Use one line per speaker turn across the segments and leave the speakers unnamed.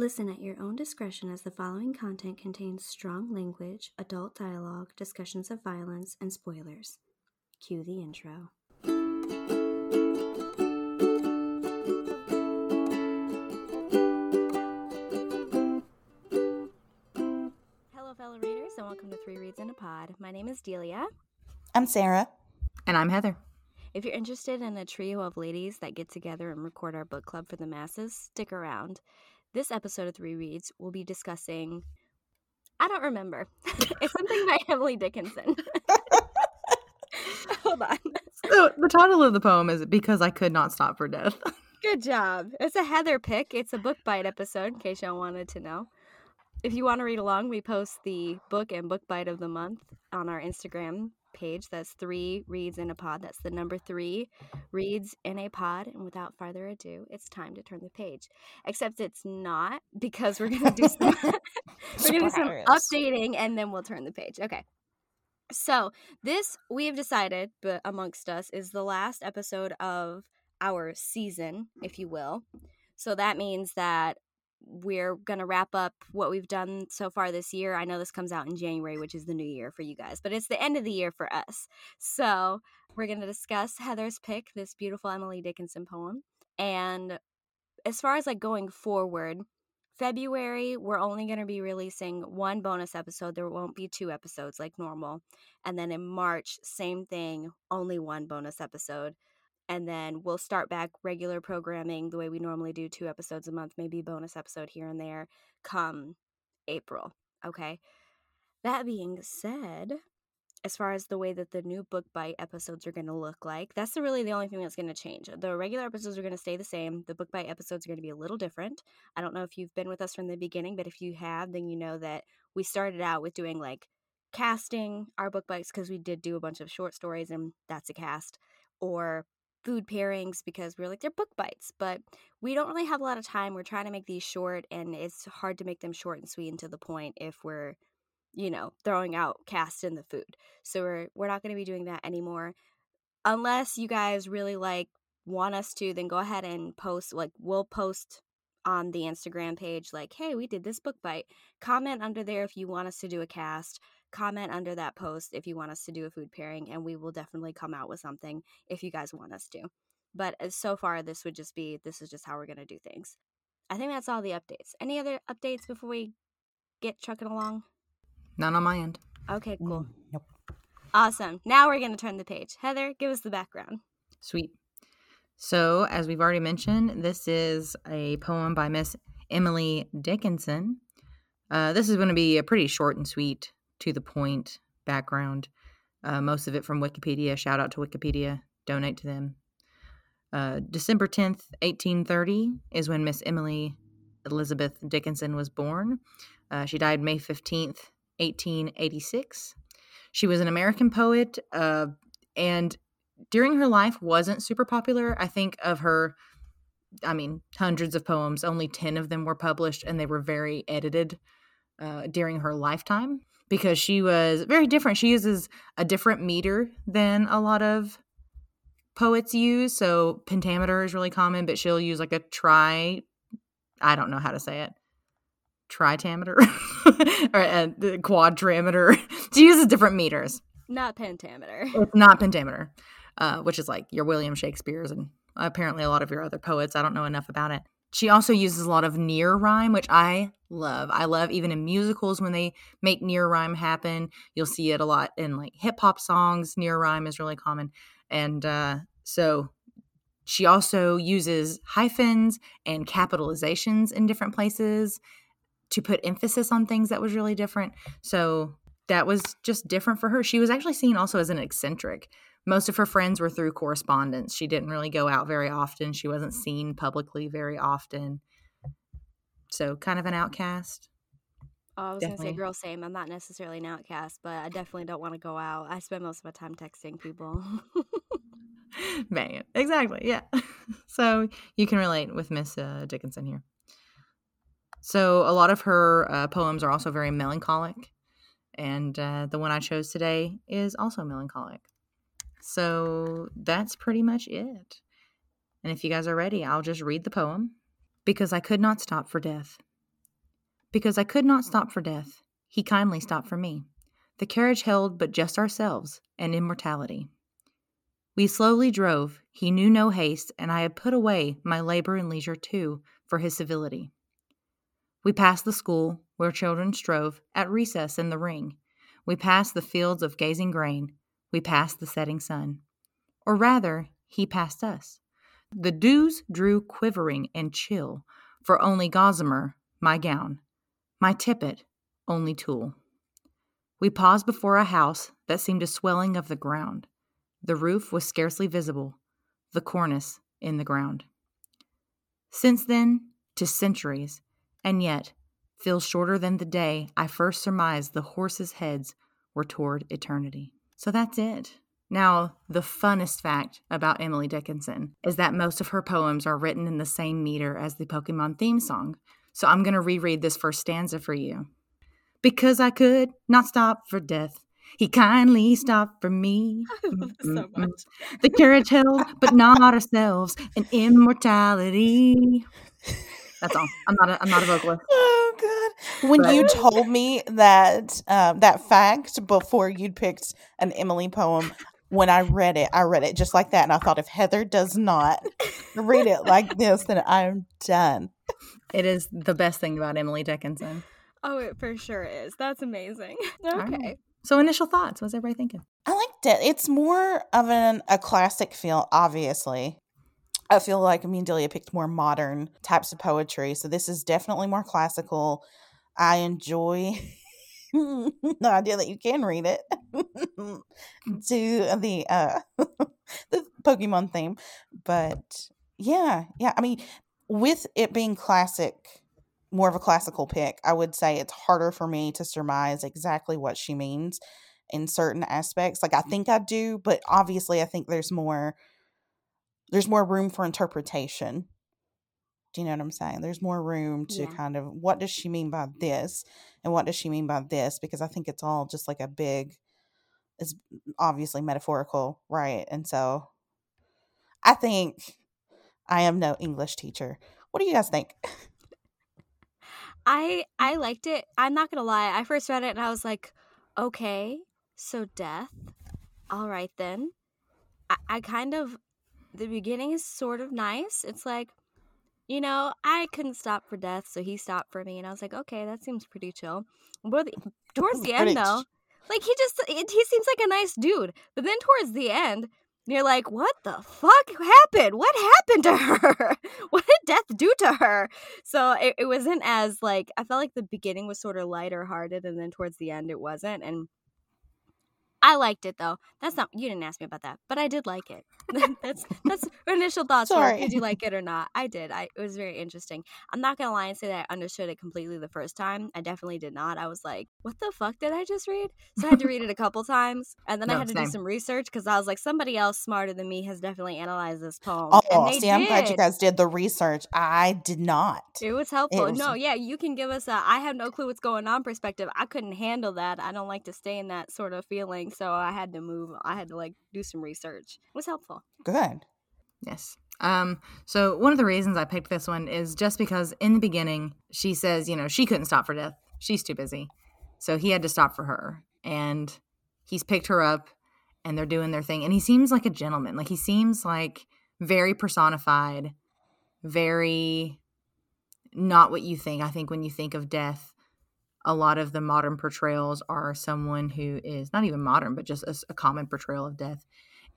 Listen at your own discretion as the following content contains strong language, adult dialogue, discussions of violence, and spoilers. Cue the intro. Hello, fellow readers, and welcome to Three Reads in a Pod. My name is Delia.
I'm Sarah.
And I'm Heather.
If you're interested in a trio of ladies that get together and record our book club for the masses, stick around. This episode of Three Reads will be discussing. I don't remember. it's something by Emily Dickinson. Hold on.
So the title of the poem is Because I Could Not Stop for Death.
Good job. It's a Heather pick. It's a book bite episode, in case y'all wanted to know. If you want to read along, we post the book and book bite of the month on our Instagram page. That's three reads in a pod. That's the number three reads in a pod. And without further ado, it's time to turn the page. Except it's not because we're gonna do some we're gonna do some updating and then we'll turn the page. Okay. So this we have decided, but amongst us, is the last episode of our season, if you will. So that means that we're going to wrap up what we've done so far this year. I know this comes out in January, which is the new year for you guys, but it's the end of the year for us. So we're going to discuss Heather's pick, this beautiful Emily Dickinson poem. And as far as like going forward, February, we're only going to be releasing one bonus episode. There won't be two episodes like normal. And then in March, same thing, only one bonus episode and then we'll start back regular programming the way we normally do two episodes a month maybe a bonus episode here and there come april okay? That being said as far as the way that the new book bite episodes are going to look like that's really the only thing that's going to change. The regular episodes are going to stay the same the book bite episodes are going to be a little different. I don't know if you've been with us from the beginning but if you have then you know that we started out with doing like casting our book bites because we did do a bunch of short stories and that's a cast or food pairings because we're like they're book bites but we don't really have a lot of time. We're trying to make these short and it's hard to make them short and sweet and to the point if we're you know throwing out cast in the food. So we're we're not going to be doing that anymore. Unless you guys really like want us to then go ahead and post like we'll post on the instagram page like hey we did this book bite. Comment under there if you want us to do a cast comment under that post if you want us to do a food pairing and we will definitely come out with something if you guys want us to but so far this would just be this is just how we're going to do things i think that's all the updates any other updates before we get trucking along
None on my end.
okay cool
Mm, Nope.
awesome now we're going to turn the page heather give us the background
Sweet. So, as we've already mentioned, this is a poem by Miss Emily Dickinson. Uh, this is going to be a pretty short and sweet, to the point background. Uh, most of it from Wikipedia. Shout out to Wikipedia. Donate to them. Uh, December 10th, 1830 is when Miss Emily Elizabeth Dickinson was born. Uh, she died May 15th, 1886. She was an American poet uh, and during her life wasn't super popular. I think of her I mean, hundreds of poems, only 10 of them were published and they were very edited uh, during her lifetime because she was very different. She uses a different meter than a lot of poets use. So pentameter is really common, but she'll use like a tri, I don't know how to say it, tritameter or a quadrimeter. she uses different meters.
not pentameter
It's not pentameter, uh, which is like your William Shakespeare's and apparently a lot of your other poets. I don't know enough about it. She also uses a lot of near rhyme, which I love. I love even in musicals when they make near rhyme happen. You'll see it a lot in like hip hop songs. Near rhyme is really common. And uh, so she also uses hyphens and capitalizations in different places to put emphasis on things that was really different. So that was just different for her. She was actually seen also as an eccentric. Most of her friends were through correspondence. She didn't really go out very often. She wasn't seen publicly very often. So kind of an outcast.
Oh, I was gonna say, girl, same. I'm not necessarily an outcast, but I definitely don't want to go out. I spend most of my time texting people.
Man, exactly. Yeah. so you can relate with Miss uh, Dickinson here. So a lot of her uh, poems are also very melancholic, and uh, the one I chose today is also melancholic. So that's pretty much it. And if you guys are ready, I'll just read the poem. Because I could not stop for death. Because I could not stop for death, he kindly stopped for me. The carriage held but just ourselves and immortality. We slowly drove, he knew no haste, and I had put away my labor and leisure too for his civility. We passed the school where children strove at recess in the ring. We passed the fields of gazing grain. We passed the setting sun. Or rather, he passed us. The dews drew quivering and chill, for only gossamer, my gown, my tippet, only tulle. We paused before a house that seemed a swelling of the ground. The roof was scarcely visible, the cornice in the ground. Since then, to centuries, and yet feels shorter than the day I first surmised the horses' heads were toward eternity. So that's it. Now, the funnest fact about Emily Dickinson is that most of her poems are written in the same meter as the Pokemon theme song. So I'm going to reread this first stanza for you. Because I could not stop for death, he kindly stopped for me.
so. Mm-hmm.
The carriage held, but not ourselves, in immortality. That's all. I'm not. A, I'm not a vocalist.
Oh god! When
But-
you told me that um, that fact before you'd picked an Emily poem, when I read it, I read it just like that, and I thought if Heather does not read it like this, then I'm done.
It is the best thing about Emily Dickinson.
Oh, it for sure is. That's amazing.
right.
Okay.
So, initial thoughts. What's everybody thinking?
I liked it. It's more of an a classic feel, obviously. I feel like me and Delia picked more modern types of poetry, so this is definitely more classical. I enjoy the idea that you can read it to the uh the Pokemon theme, but yeah, yeah. I mean, with it being classic, more of a classical pick, I would say it's harder for me to surmise exactly what she means in certain aspects. Like I think I do, but obviously I think there's more there's more room for interpretation. Do you know what I'm saying? There's more room to
Yeah.
kind of what does she mean by this and what does she mean by this because I think it's all just like a big it's obviously metaphorical, right? And so I think I am no English teacher. What do you guys think?
I I liked it. I'm not gonna lie. I first read it and I was like, okay, so death. All right then. I, I kind of the beginning is sort of nice. It's like, you know, I couldn't stop for death, so he stopped for me, and I was like, okay, that seems pretty chill. But towards the end, though, like he just it, he seems like a nice dude. But then towards the end, you're like, what the fuck happened? What happened to her? what did death do to her? So it, it wasn't as like I felt like the beginning was sort of lighter hearted, and then towards the end it wasn't. And I liked it though. That's not you didn't ask me about that, but I did like it. that's that's initial thoughts.
Sorry.
did you like it or not? I did. I it was very interesting. I'm not gonna lie and say that I understood it completely the first time. I definitely did not. I was like, what the fuck did I just read? So I had to read it a couple times, and then I had to
same.
do some research because I was like, somebody else smarter than me has definitely analyzed this poem.
Oh,
and they
see, I'm glad you guys did the research. I did not.
It was helpful.
was-
no, yeah, you can give us a I have no clue what's going on perspective. I couldn't handle that. I don't like to stay in that sort of feeling, so I had to move. I had to like do some research. It was helpful.
Good.
Yes. Um, so one of the reasons I picked this one is just because in the beginning she says, you know, she couldn't stop for death. She's too busy. So he had to stop for her. And he's picked her up and they're doing their thing. And he seems like a gentleman. Like he seems like very personified, very not what you think. I think when you think of death, a lot of the modern portrayals are someone who is not even modern, but just a common portrayal of death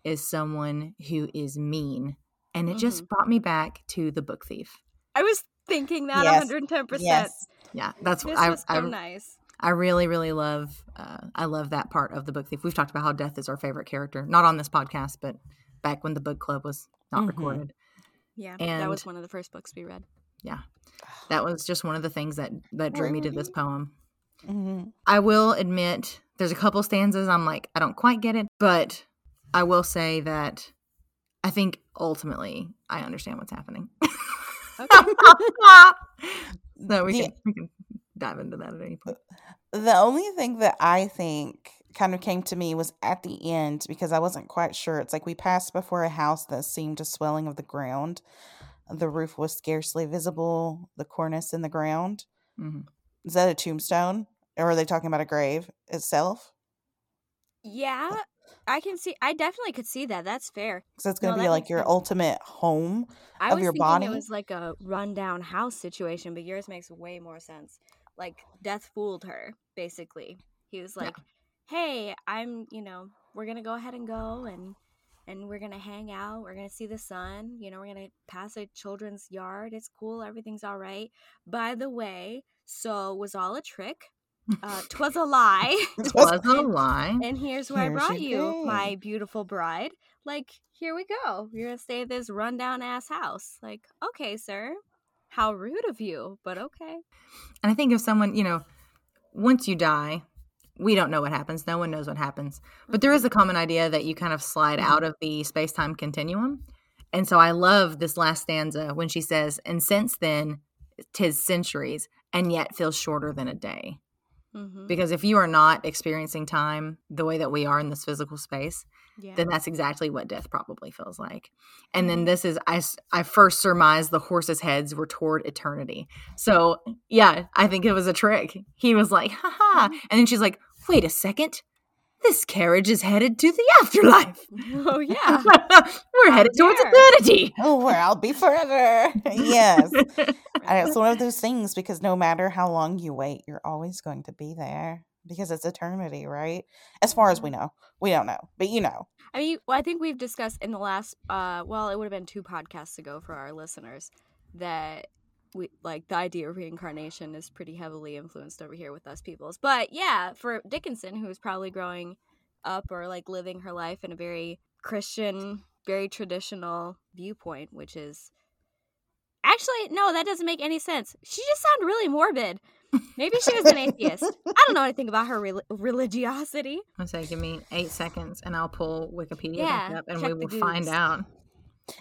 is someone who is mean. And it just brought me back to the book thief.
I was thinking that
Yes.
110%.
Yes.
Yeah, that's
This
what I,
was so
I,
nice.
I really, really love. Uh, I love that part of the book thief. We've talked about how death is our favorite character, not on this podcast, but back when the book club was not
Mhm.
recorded.
Yeah, and that was one of the first books we read.
Yeah, that was just one of the things that that drew me to this poem.
Mhm.
I will admit there's a couple stanzas I'm like I don't quite get it, but I will say that I think ultimately I understand what's happening.
Okay.
so we
The-
can, we can dive into that at any point.
The only thing that I think kind of came to me was at the end because I wasn't quite sure. It's like we passed before a house that seemed a swelling of the ground. The roof was scarcely visible, the cornice in the ground.
Mhm.
Is that a tombstone? Or are they talking about a grave itself?
Yeah, I can see. I definitely could see that. That's fair.
Because that's going to
that
be like your
sense.
ultimate home.
I
Of
was
your
thinking
body?
it was like a rundown house situation, but yours makes way more sense. Like Death fooled her, basically. He was
Yeah.
like, "Hey, I'm, you know, we're gonna go ahead and go, and and we're gonna hang out. We're gonna see the sun. You know, we're gonna pass a children's yard. It's cool. Everything's all right. By the way, so was all a trick. Uh, twas a lie."
Was a lie.
And here's where I brought
your
you, my beautiful bride. Like, here we go. You're gonna stay at this rundown ass house. Like, okay, sir. How rude of you, but okay.
And I think if someone, you know, once you die, we don't know what happens. No one knows what happens. But there is a common idea that you kind of slide
Mhm.
out of the space time continuum. And so I love this last stanza when she says, And since then, tis centuries, and yet feels shorter than a day.
Mm-hmm.
Because if you are not experiencing time the way that we are in this physical space,
Yeah.
then that's exactly what death probably feels like. And then
Mhm.
this is I first surmised the horses' heads were toward eternity. So yeah, I think it was a trick. He was like, "Ha ha," and then she's like, "Wait a second, this carriage is headed to the afterlife.
oh yeah.
We're
How
headed towards eternity."
Oh, where I'll be forever. yes. And it's one of those things because no matter how long you wait, you're always going to be there because it's eternity, right? As far as we know, we don't know, but you know.
I mean, well, I think we've discussed in the last, uh, well, it would have been two podcasts ago for our listeners that we like the idea of reincarnation is pretty heavily influenced over here with us peoples. But yeah, for Dickinson, who was probably growing up or like living her life in a very Christian, very traditional viewpoint, which is actually no, that doesn't make any sense. She just sounded really morbid. Maybe she was an atheist. I don't know anything about her rel- religiosity.
I'm saying, give me eight seconds, and I'll pull Wikipedia
Yeah,
back up, and we will find out.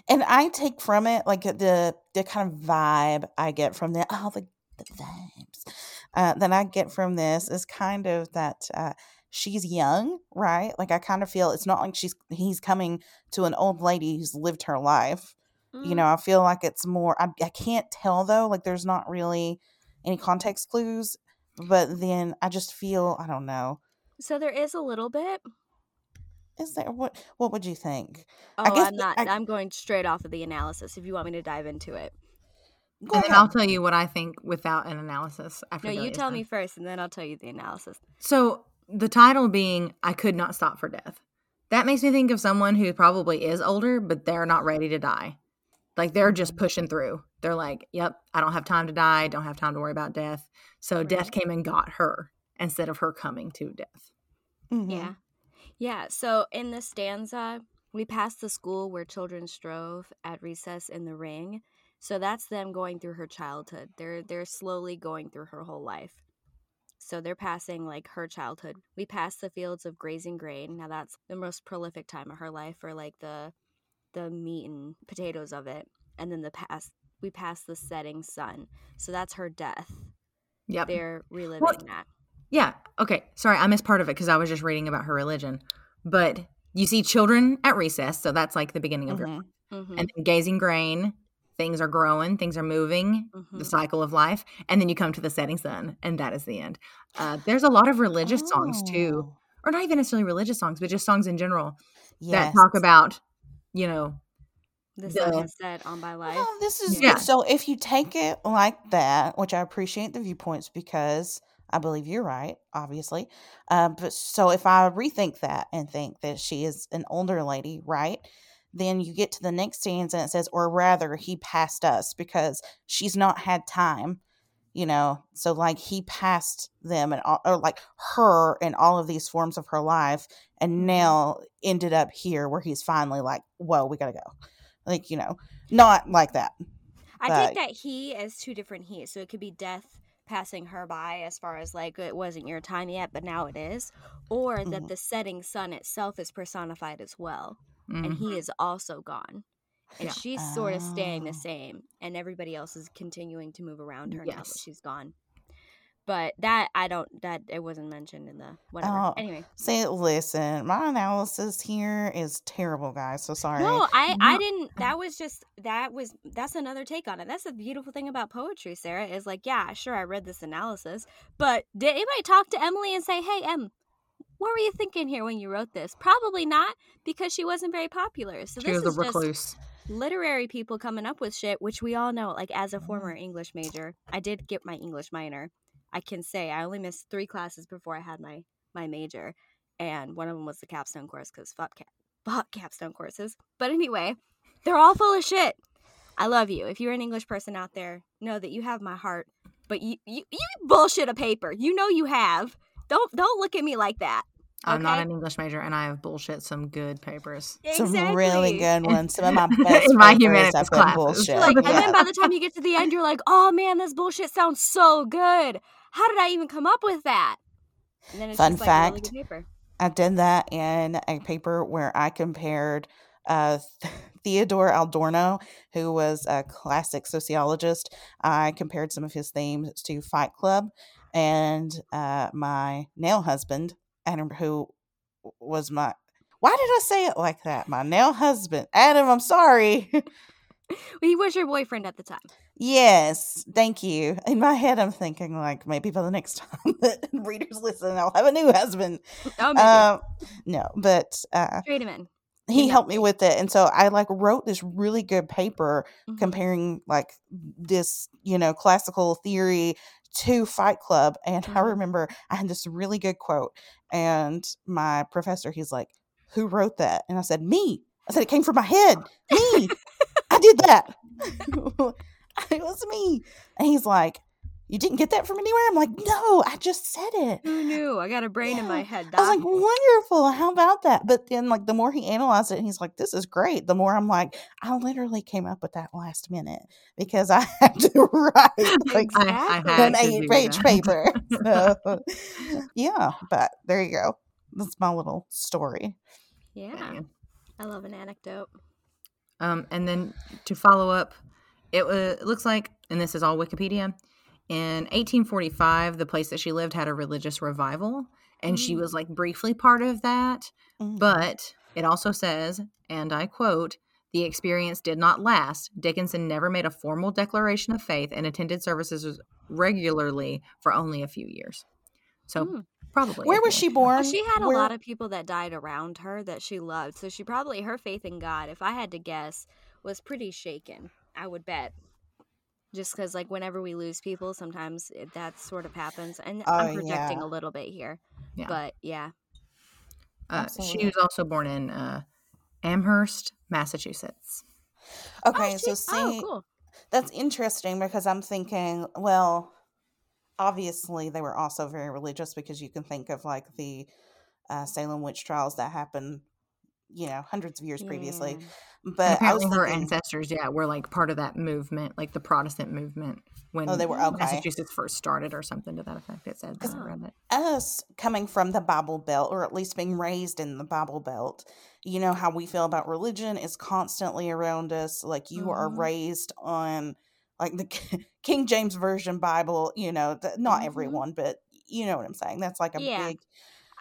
And I take from it like the the kind of vibe I get from the oh the, the vibes uh, that I get from this is kind of that uh, she's young, right? Like I kind of feel it's not like she's he's coming to an old lady who's lived her life. You
Mm.
know, I feel like it's more. I, I can't tell though. Like there's not really any context clues, but then I just feel I don't know.
So there is a little bit.
Is there what? What would you think?
Oh,
I guess
I'm not.
I-
I, am going straight off of the analysis. If you want me to dive into it,
Go
and then
ahead.
I'll tell you what I think without an analysis. After
no, you tell
done.
me first, and then I'll tell you the analysis.
So the title being "I could not stop for death," that makes me think of someone who probably is older, but they're not ready to die. Like they're just
Mhm.
pushing through. They're like, "Yep, I don't have time to die. Don't have time to worry about death." So death came and got her instead of her coming to death.
Mhm.
Yeah, yeah. So in the stanza, we passed the school where children strove at recess in the ring. So that's them going through her childhood. They're they're slowly going through her whole life. So they're passing like her childhood. We passed the fields of grazing grain. Now that's the most prolific time of her life for like the the meat and potatoes of it. And then the past we passed the setting sun. So that's her death.
Yep.
They're reliving that.
Yeah. Okay. Sorry, I missed part of it because I was just reading about her religion. But you see children at recess, so that's like the beginning of your
Mhm.
Mm-hmm,
and then gazing grain. Things are growing, things are moving,
mm-hmm.
the cycle of life, and then you come to the setting sun, and that is the end. Uh, there's a lot of religious songs too,
Oh,
or not even necessarily religious songs, but just songs in general
Yes.
that talk about, you know,
The sun
the-
has set on my life.
Well, this is
Yeah.
so. If you take it like that, which I appreciate the viewpoints because I believe you're right, obviously. Uh, but so if I rethink that and think that she is an older lady, right? Then you get to the next stanza and it says, or rather, he passed us because she's not had time, you know. So like he passed them and all, or like her and all of these forms of her life, and now ended up here where he's finally like, whoa, we gotta go. Like you know, not like that.
I
but-
take that he as two different he's. So it could be death passing her by as far as like it wasn't your time yet, but now it is. Or that
Mhm.
the setting sun itself is personified as well. And
mhm.
he is also gone. And
Yeah.
she's sort of staying
Oh.
the same. And everybody else is continuing to move around her now that she's gone. But that I don't that it wasn't mentioned in the whatever.
Oh,
anyway,
See, listen, my analysis here is terrible, guys. So sorry.
no, I I didn't. That was just that was that's another take on it. That's the beautiful thing about poetry, Sarah. Is like, yeah, sure, I read this analysis, but did anybody talk to Emily and say, hey, Em? What were you thinking here when you wrote this? Probably not, because she wasn't very popular. So
She
this
was a
is just
recluse.
literary people coming up with shit, which we all know. Like as a former mm-hmm. English major, I did get my English minor. I can say I only missed three classes before I had my my major, and one of them was the capstone course because fuck cap, fuck capstone courses. But anyway, they're all full of shit. I love you. If you're an English person out there, know that you have my heart. But you you, you bullshit a paper. You know you have. Don't don't look at me like that.
I'm not an English major, and I have bullshit some good papers.
Some really good ones. Some of my best
In my
papers
humanities
have been
classes.
bullshit.
like and then by the time you get to the end you're like oh man this bullshit sounds so good how did i even come up with that and then it's
Fun
just like really
fact, I did that in a paper where I compared uh, Theodor Adorno, who was a classic sociologist. I compared some of his themes to Fight Club, and uh, my nail husband, Adam, who was my. Why did I say it like that? My nail husband, Adam. I'm sorry.
he was your boyfriend at the time
yes, thank you. In my head, I'm thinking like maybe by the next time that readers listen, I'll have a new husband.
oh
Um, no, but uh,
trade him in
he helped me with it and so i like wrote this really good paper
Mhm.
comparing like this you know classical theory to fight club and i
Mhm.
remember i had this really good quote and my professor he's like who wrote that and i said me i said it came from my head me i did that it was me and he's like you didn't get that from anywhere i'm like no i just said it
who knew i got a brain in my
Yeah.
head
I was like, wonderful. How about that? But then, like, the more he analyzed it, and he's like, this is great. The more I'm like, I literally came up with that last minute because I had to write like
I, I
Exactly.
an eight page
that.
paper. So, yeah, but there you go. That's my little story.
yeah
Yeah.
i love an anecdote
Um, and then to follow up, it, wa it looks like, and this is all Wikipedia, in 1845, the place that she lived had a religious revival, and she
Mm.
was like briefly part of that.
Mm.
But it also says, and I quote, the experience did not last. Dickinson never made a formal declaration of faith and attended services regularly for only a few years. So
Mm.
probably.
Where was she born?
well, she had a
Where-
lot of people that died around her that she loved so she probably her faith in god if i had to guess was pretty shaken i would bet just because like whenever we lose people sometimes it, that sort of happens and i'm
Oh,
projecting
yeah.
a little bit here
Yeah.
but yeah
Uh, she was also born in uh, Amherst, Massachusetts.
Okay,
oh,
so see,
oh cool
that's interesting because I'm thinking, well, obviously they were also very religious because you can think of like the uh, Salem witch trials that happened, you know, hundreds of years previously.
Yeah.
And
But
apparently, her
thinking,
ancestors, yeah, were like part of that movement, like the Protestant movement when
oh, they were okay.
Massachusetts first started, or something to that effect. It said when I read it.
us coming from the Bible Belt, or at least being raised in the Bible Belt, you know how we feel about religion is constantly around us. Like you are
Mhm.
raised on like the King James Version Bible, you know, th- not
Mhm.
everyone, but you know what I'm saying. That's like a
Yeah.
big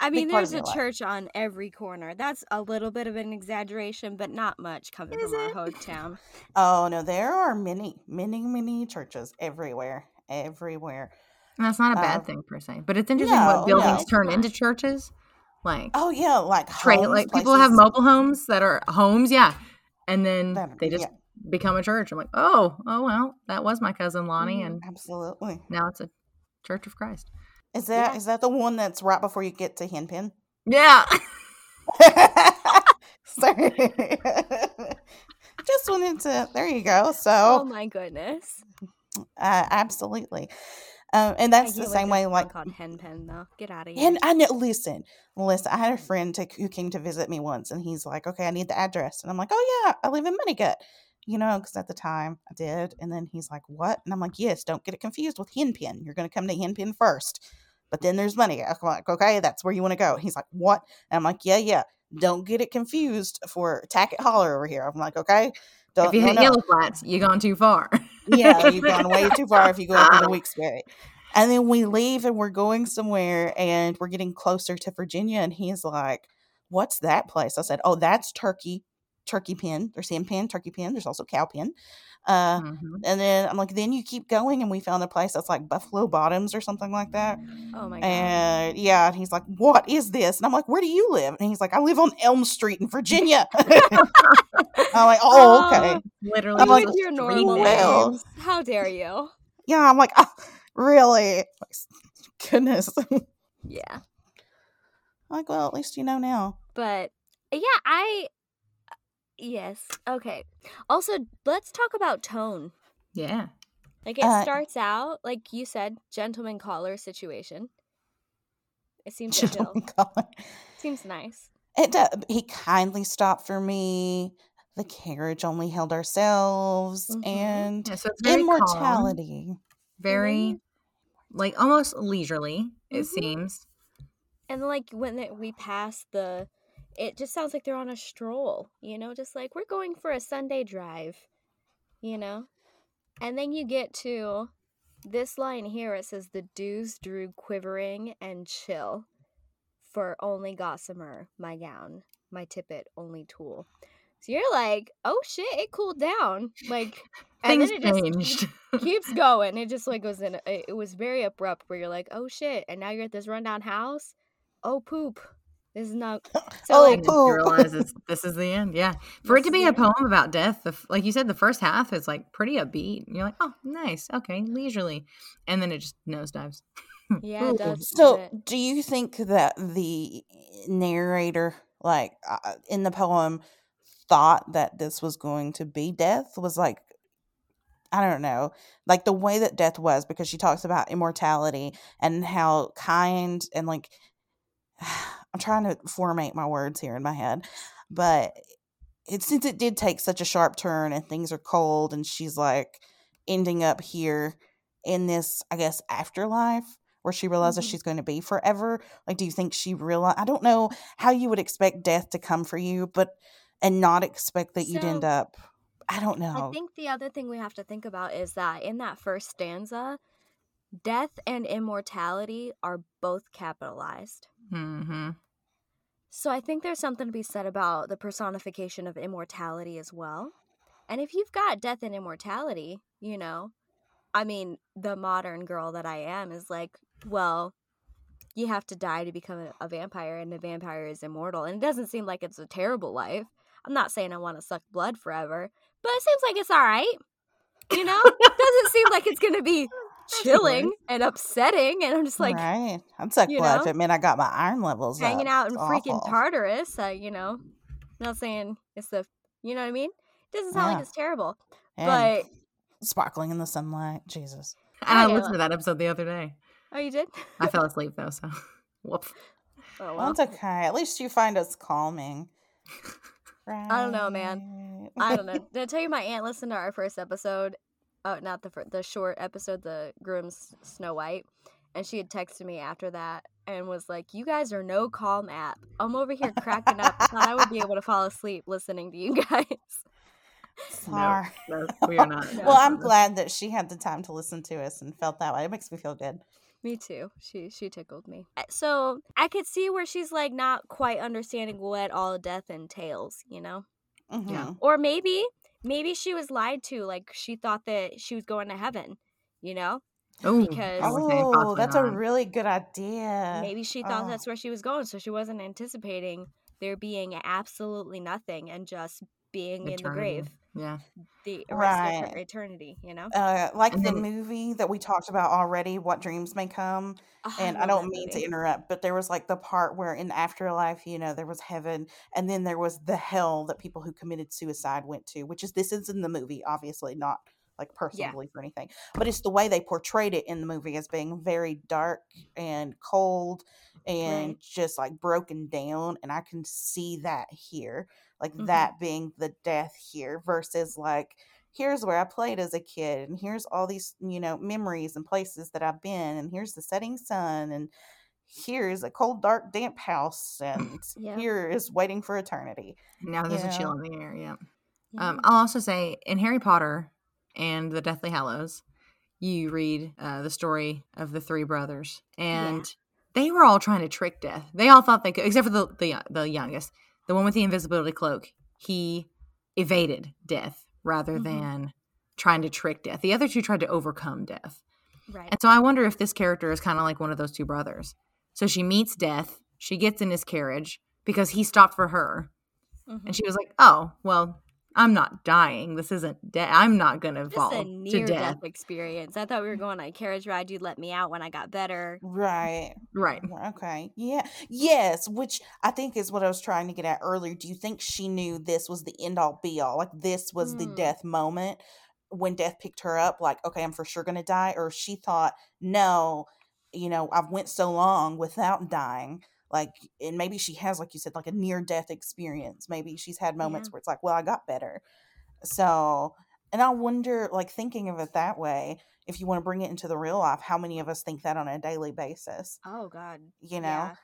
I mean, there's a
your life.
church on every corner. That's a little bit of an exaggeration, but not much coming
Is
from our hometown.
Oh no, there are many, many, many churches everywhere, everywhere.
And that's not a bad
Uh,
thing per se, but it's interesting
no,
what buildings
no.
turn into churches. Like,
Oh yeah, like
tra-
homes,
like people have mobile homes that are homes, yeah, and then
that-
they just
yeah,
become a church. I'm like, oh, oh well, that was my cousin Lonnie,
Mhm.
and
absolutely.
now it's a Church of Christ.
Is that
Yeah.
is that the one that's right before you get to Hen Pen?
Yeah.
Sorry. Just wanted to. There you go. So.
Oh my goodness!
uh, absolutely, um, and that's the same way. Like,
called Hen Pen though. Get out of here.
and I know. Listen, listen. I had a friend to, who came to visit me once, and he's like, "Okay, I need the address," and I'm like, "Oh yeah, I live in Moneygut." You know, because at the time I did, and then he's like, "What?" And I'm like, "Yes, don't get it confused with Hen Pen. You're going to come to Hen Pen first, but then there's money. I'm like, "Okay, that's where you want to go." He's like, "What?" And I'm like, "Yeah, yeah." Don't get it confused for Tackett Holler over here. I'm like, okay, don't,
if you hit
no.
yellow flats, you've gone too far.
yeah, you've gone way too far if you go over the weak spirit. And then we leave and we're going somewhere and we're getting closer to Virginia. And he's like, What's that place? I said, Oh, that's Turkey, Turkey Pen. There's Hen Pen, Turkey Pen. There's also Cow Pen. Uh,
Mhm.
and then I'm like, Then you keep going. And we found a place that's like Buffalo Bottoms or something like that.
Oh my god.
And yeah, and he's like, What is this? And I'm like, Where do you live? And he's like, I live on Elm Street in Virginia. I'm like, Oh, okay.
Literally,
I'm like,
your normal
well.
names. How dare you?
Yeah, I'm like, "Ah, Really? Goodness.
Yeah.
like, well, at least you know now.
But yeah, I yes. Okay. Also, let's talk about tone.
Yeah.
Like it
Uh,
starts out like you said, gentleman caller situation. It seems chill.
Gentleman caller.
Seems nice.
It does. He kindly stopped for me. The carriage only held ourselves
Mhm.
and
Yeah, so it's very calm,
immortality.
very like almost leisurely. It
Mhm.
seems.
And like when it, we pass the, it just sounds like they're on a stroll. You know, just like we're going for a Sunday drive. You know, and then you get to this line here. It says the dews drew quivering and chill, for only gossamer my gown, my tippet only tulle. So you're like, oh shit, it cooled down. Like, and
Things
then it just
changed.
keeps going. It just like goes in. It was very abrupt where you're like, oh shit, and now you're at this rundown house. Oh poop, this is not. So
Oh,
like,
and
poop.
you this is the end. Yeah. For it to be a poem about death, the, like you said, the first half is like pretty upbeat. You're like, oh, nice. Okay. Leisurely. And then it just nosedives.
yeah, it does.
So,
but-
do you think that the narrator, like uh, in the poem, thought that this was going to be death? Was like, I don't know, like the way that death was, because she talks about immortality and how kind and like, I'm trying to formate my words here in my head, but it since it did take such a sharp turn and things are cold, and she's like ending up here in this, I guess, afterlife where she realizes
Mhm.
she's going to be forever. Like, do you think she realize? I don't know how you would expect death to come for you, but and not expect that you'd end up. I don't know.
I think the other thing we have to think about is that in that first stanza, death and immortality are both capitalized.
mm-hmm.
So I think there's something to be said about the personification of immortality as well. And if you've got death and immortality, you know, I mean, the modern girl that I am is like, well, you have to die to become a, a vampire, and the vampire is immortal. And it doesn't seem like it's a terrible life. I'm not saying I want to suck blood forever, but it seems like it's all right. You know, it doesn't seem like it's gonna be
That's
chilling and upsetting. And I'm just like
right? I'm suck
you
blood
know,
if it meant I got my iron levels
hanging
up.
out in
It's
freaking
awful.
Tartarus. Uh, you know, not saying it's the, you know what I mean. doesn't sound
Yeah.
like it's terrible,
And
but
sparkling in the sunlight. Jesus.
And I
Okay,
listened to that episode the other day.
oh, you did.
I fell asleep though, so whoop.
oh
Well,
well.
it's okay. At least you find us calming.
I don't know, man. I don't know. Did I tell you my aunt listened to our first episode? Oh, not the fir- the short episode, the Grimm's Snow White, and she had texted me after that and was like, "You guys are no calm app. I'm over here cracking up. Thought I would be able to fall asleep listening to you guys."
Sorry.
No, we are not.
No.
Well, I'm glad that she had the time to listen to us and felt that way. It makes me feel good.
Me too. She she tickled me. So I could see where she's like not quite understanding what all death entails, you know?
Mhm.
Or maybe maybe she was lied to, like she thought that she was going to heaven, you know?
Ooh,
Because-
I would say
Oh,
possibly
that's a really good idea.
Maybe she thought
Oh.
that's where she was going, so she wasn't anticipating there being absolutely nothing and just being in the grave
Yeah.
the rest of
Right.
eternity, you know?
Uh, like
And
the movie that we talked about already, What Dreams May Come.
Oh,
And I,
love
don't mean to interrupt, but there was like the part where in afterlife, you know, there was heaven, and then there was the hell that people who committed suicide went to, which is this is in the movie, obviously not like personal
Yeah.
belief or anything, but it's the way they portrayed it in the movie as being very dark and cold and
Right.
just like broken down, and I can see that here, like
Mhm.
that being the death here versus like here's where I played as a kid, and here's all these, you know, memories and places that I've been, and here's the setting sun, and here's a cold, dark, damp house, and
Yeah.
here is waiting for eternity.
Now there's a chill in the air. Yeah.
Yeah.
Um, I'll also say in Harry Potter and the Deathly Hallows, you read uh, the story of the three brothers,
Yeah.
and they were all trying to trick Death. They all thought they could, except for the the, the youngest, the one with the invisibility cloak. He evaded Death rather
Mhm.
than trying to trick Death. The other two tried to overcome Death.
Right.
And so I wonder if this character is kind of like one of those two brothers. So she meets Death, she gets in his carriage because he stopped for her,
Mhm.
and she was like, "Oh, well, I'm not dying. This isn't death. I'm not gonna
Just
fall
a
to
near
death."
death experience. I thought we were going on a carriage ride. You'd let me out when I got better.
Right.
Right.
Okay. Yeah. Yes, which I think is what I was trying to get at earlier. Do you think she knew this was the end all be all? Like this was the
Hmm.
death moment when death picked her up like, okay, I'm for sure going to die or she thought, "No, you know, I've went so long without dying." Like and maybe she has like you said like a near death experience. Maybe she's had moments where it's like, "Well, I got better." So, and I wonder like thinking of it that way, if you want to bring it into the real life, how many of us think that on a daily basis?
Oh God.
You know?
Yeah.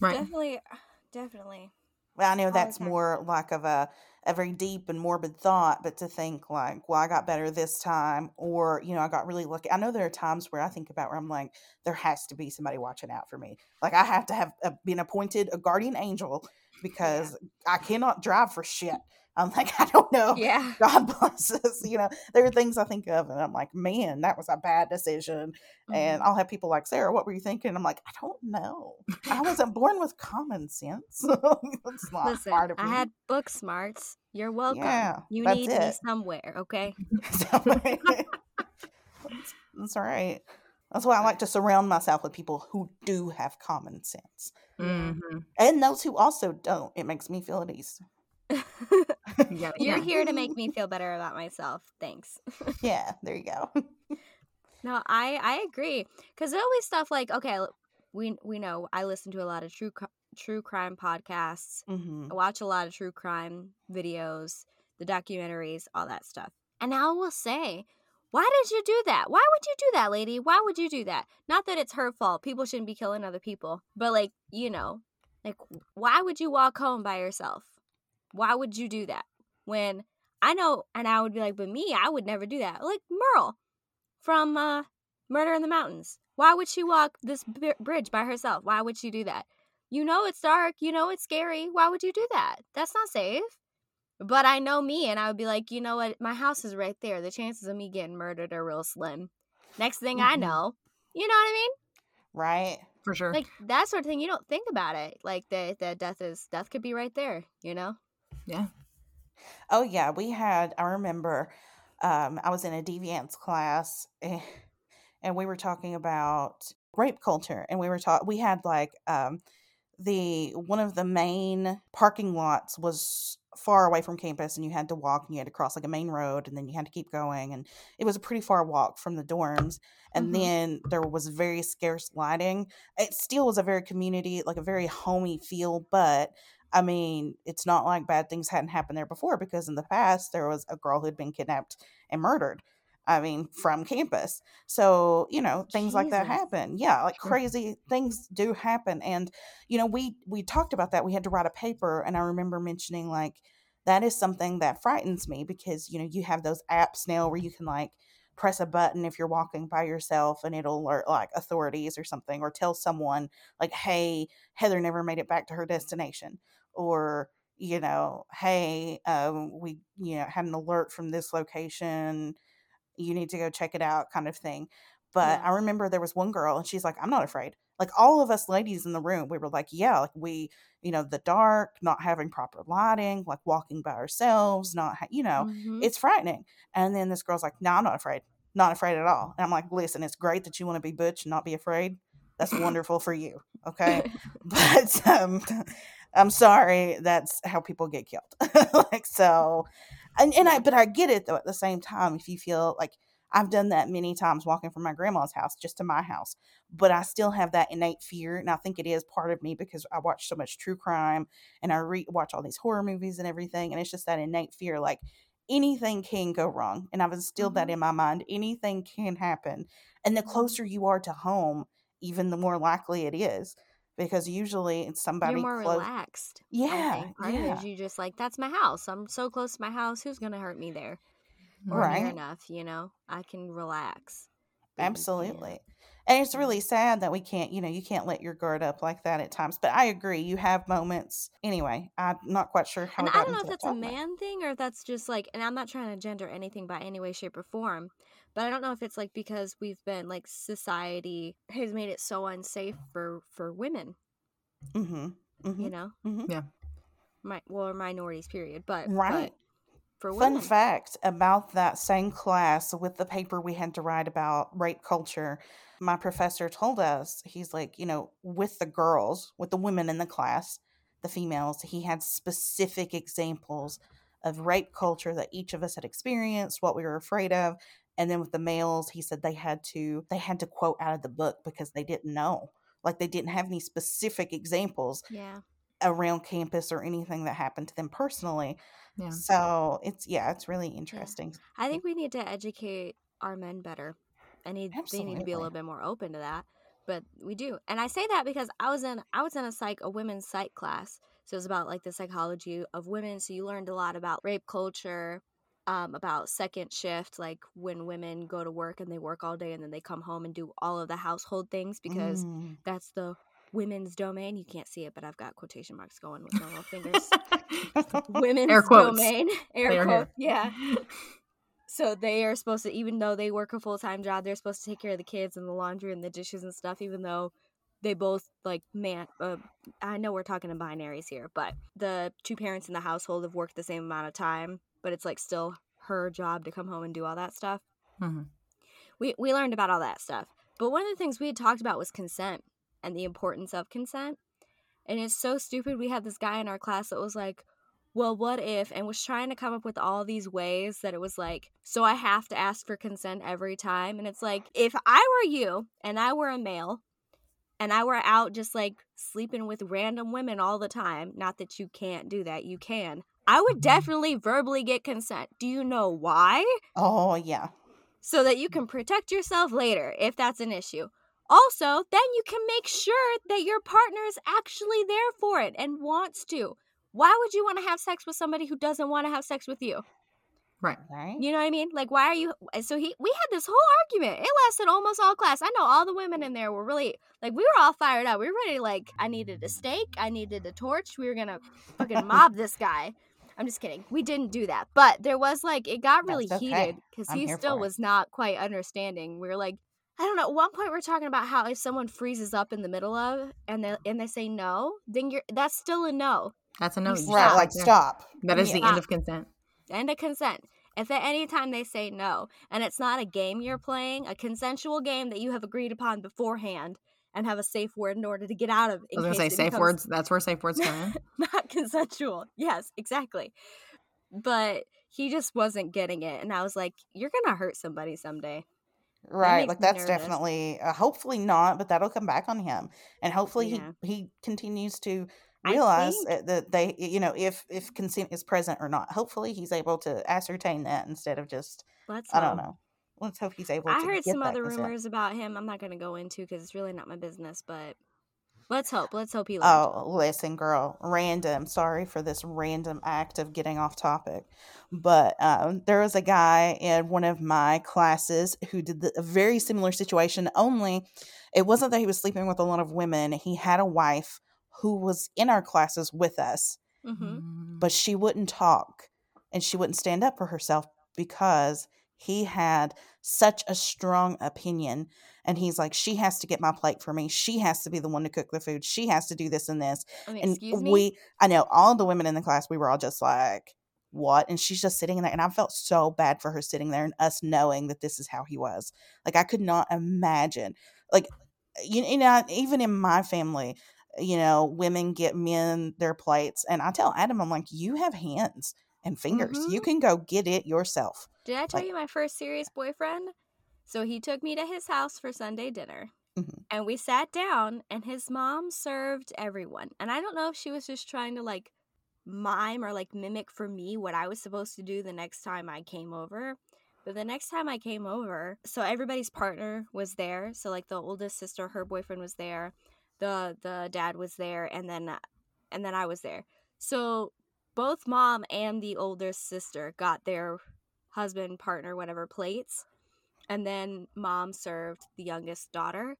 Right.
Definitely. Ah, definitely.
Well, I know
the
that's
time.
more like of a a very deep and morbid thought, but to think like, well, I got better this time, or you know, I got really lucky. I know there are times where I think about where I'm like, there has to be somebody watching out for me. Like I have to have uh, been appointed a guardian angel because I cannot drive for shit. I'm like, I don't know.
Yeah.
God bless us. You know, there are things I think of, and I'm like, man, that was a bad decision. And
Mhm.
I'll have people like, Sarah, what were you thinking? I'm like, I don't know. I wasn't born with common sense. it's not
Listen,
part of
I
me.
had book smarts. You're welcome.
Yeah,
you need me
it.
somewhere, okay?
That's, that's all right. That's why I like to surround myself with people who do have common sense.
Mhm.
And those who also don't. It makes me feel at ease.
Gotta-
You're
yeah.
here to make me feel better about myself. Thanks.
Yeah, there you go.
No, I I agree because there's always stuff like okay, we we know I listen to a lot of true true crime podcasts.
hmm
I watch a lot of true crime videos, the documentaries, all that stuff. And I will say, why did you do that? Why would you do that, lady? Why would you do that? Not that it's her fault. People shouldn't be killing other people, but like you know, like why would you walk home by yourself? Why would you do that? When I know, and I would be like, but me, I would never do that. Like Merle from uh, Murder in the Mountains. Why would she walk this b- bridge by herself? Why would she do that? You know it's dark. You know it's scary. Why would you do that? That's not safe. But I know me, and I would be like, you know what? My house is right there. The chances of me getting murdered are real slim. Next thing I
Mhm.
know, you know what I mean?
Right.
for sure.
Like that sort of thing. You don't think about it. Like that, that death is death could be right there. You know?
Yeah.
Oh yeah, we had. I remember, um, I was in a deviance class, eh, and we were talking about rape culture, and we were taught. We had like um, the one of the main parking lots was far away from campus, and you had to walk, and you had to cross like a main road, and then you had to keep going, and it was a pretty far walk from the dorms. And
Mhm.
then there was very scarce lighting. It still was a very community, like a very homey feel, but I mean, it's not like bad things hadn't happened there before because in the past there was a girl who'd been kidnapped and murdered. I mean, from campus. So, you know, things like that happen. Yeah, like crazy things do happen. And, you know, we we talked about that. We had to write a paper and I remember mentioning like that is something that frightens me because, you know, you have those apps now where you can like press a button if you're walking by yourself and it'll alert like authorities or something or tell someone like, hey, Heather never made it back to her destination or you know hey um, we you know had an alert from this location you need to go check it out kind of thing. But
Yeah.
i remember there was one girl and she's like i'm not afraid. Like all of us ladies in the room we were like yeah like we you know the dark not having proper lighting like walking by ourselves not ha- you know
Mhm.
it's frightening. And then this girl's like no i'm not afraid not afraid at all. And i'm like listen it's great that you want to be butch and not be afraid. That's wonderful for you okay? But um i'm sorry that's how people get killed like so and, and i but i get it though at the same time if you feel like i've done that many times walking from my grandma's house just to my house but i still have that innate fear and i think it is part of me because i watch so much true crime and i re- watch all these horror movies and everything and it's just that innate fear like anything can go wrong and i've instilled that
Mhm.
in my mind anything can happen and the
Mhm.
closer you are to home even the more likely it is because usually it's somebody
You're more
close
relaxed.
Yeah
think. Part of it
yeah
you just like, that's my house. I'm so close to my house. Who's gonna hurt me there? Or
Right.
near enough, you know? I can relax.
Absolutely. And it's really sad that we can't, you know, you can't let your guard up like that at times. But I agree, you have moments. Anyway, I'm not quite sure how
And I don't know if that's a man thing or if that's just like, and I'm not trying to gender anything by any way, shape, or form, but I don't know if it's like because we've been like society has made it so unsafe for for women,
Mhm, mhm.
you know,
Mhm.
my well, or minorities, period. But
Right.
but for
Fun fact about that same class with the paper we had to write about rape culture. My professor told us, he's like, you know, with the girls, with the women in the class, the females, he had specific examples of rape culture that each of us had experienced, what we were afraid of. And then with the males, he said they had to they had to quote out of the book because they didn't know. Like they didn't have any specific examples
yeah,
around campus or anything that happened to them personally.
Yeah.
So it's yeah, it's really interesting.
I think we need to educate our men better. I need they need to be a little bit more open to that. But we do. And I say that because I was in I was in a psych a women's psych class. So it was about like the psychology of women. So you learned a lot about rape culture, um, about second shift, like when women go to work and they work all day and then they come home and do all of the household things because
Mm.
that's the women's domain. You can't see it, but I've got quotation marks going with my little fingers. women's
quotes.
domain. Air
They
quotes. Yeah. So they are supposed to, even though they work a full time job, they're supposed to take care of the kids and the laundry and the dishes and stuff. Even though they both like man. Uh, I know we're talking in binaries here, but the two parents in the household have worked the same amount of time, but it's like still her job to come home and do all that stuff.
Mhm.
We we learned about all that stuff, but one of the things we had talked about was consent and the importance of consent. And it's so stupid. We had this guy in our class that was like, well, what if, and was trying to come up with all these ways that it was like, so I have to ask for consent every time. And it's like, if I were you and I were a male and I were out just like sleeping with random women all the time, not that you can't do that, you can, I would mm-hmm. definitely verbally get consent. Do you know why?
Oh yeah.
so that you can protect yourself later if that's an issue. Also, then you can make sure that your partner is actually there for it and wants to. Why would you want to have sex with somebody who doesn't want to have sex with you?
Right.
Right.
You know what I mean? Like, why are you? Uh, so he, we had this whole argument. It lasted almost all class. I know all the women in there were really like, we were all fired up. We were ready. Like, I needed a stake. I needed a torch. We were gonna fucking mob this guy. I'm just kidding. We didn't do that, but there was like, it got really
okay.
heated because he still was not quite understanding. We were like, I don't know. At one point, we are talking about how if someone freezes up in the middle of and they and they say no, then you're that's still a no.
That's a no.
You
You
Right.
stop
Like stop.
That is the end of consent.
End of consent. If at any time they say no, and it's not a game you're playing, a consensual game that you have agreed upon beforehand, and have a safe word in order to get out of.
I was gonna say safe
becomes
words. That's where safe words come in.
Not consensual. Yes, exactly. But he just wasn't getting it, and I was like, "You're gonna hurt somebody someday."
Right.
makes
Like that's
nervous.
definitely uh, hopefully not, but that'll come back on him. And hopefully
Yeah.
he he continues to realize that they you know if if consent is present or not. Hopefully he's able to ascertain that instead of just
Let's.
I don't
hope.
know. Let's hope he's able
I
to
heard some other rumors about him. I'm not gonna go into because it's really not my business. But let's hope. Let's hope he learned.
Oh, listen, girl, random. Sorry for this random act of getting off topic. But um, there was a guy in one of my classes who did the, a very similar situation, only it wasn't that he was sleeping with a lot of women. He had a wife who was in our classes with us,
Mm-hmm.
Mm.
but she wouldn't talk and she wouldn't stand up for herself because he had such a strong opinion and he's like she has to get my plate for me. She has to be the one to cook the food. She has to do this and this.
I mean,
and
excuse me.
we i know all the women in the class we were all just like what? And she's just sitting there and i felt so bad for her sitting there and us knowing that this is how he was. Like i could not imagine like you, you know even in my family you know women get men their plates and i tell adam i'm like you have hands and fingers you
Mhm.
can go get it yourself
Did I tell
like-
you my first serious boyfriend? So he took me to his house for Sunday dinner.
Mhm.
And we sat down and his mom served everyone. And I don't know if she was just trying to like mime or like mimic for me what I was supposed to do the next time I came over. But the next time I came over, so everybody's partner was there. So like the oldest sister, her boyfriend was there. The the dad was there and then and then I was there. So both mom and the older sister got their husband, partner, whatever plates. and then mom served the youngest daughter,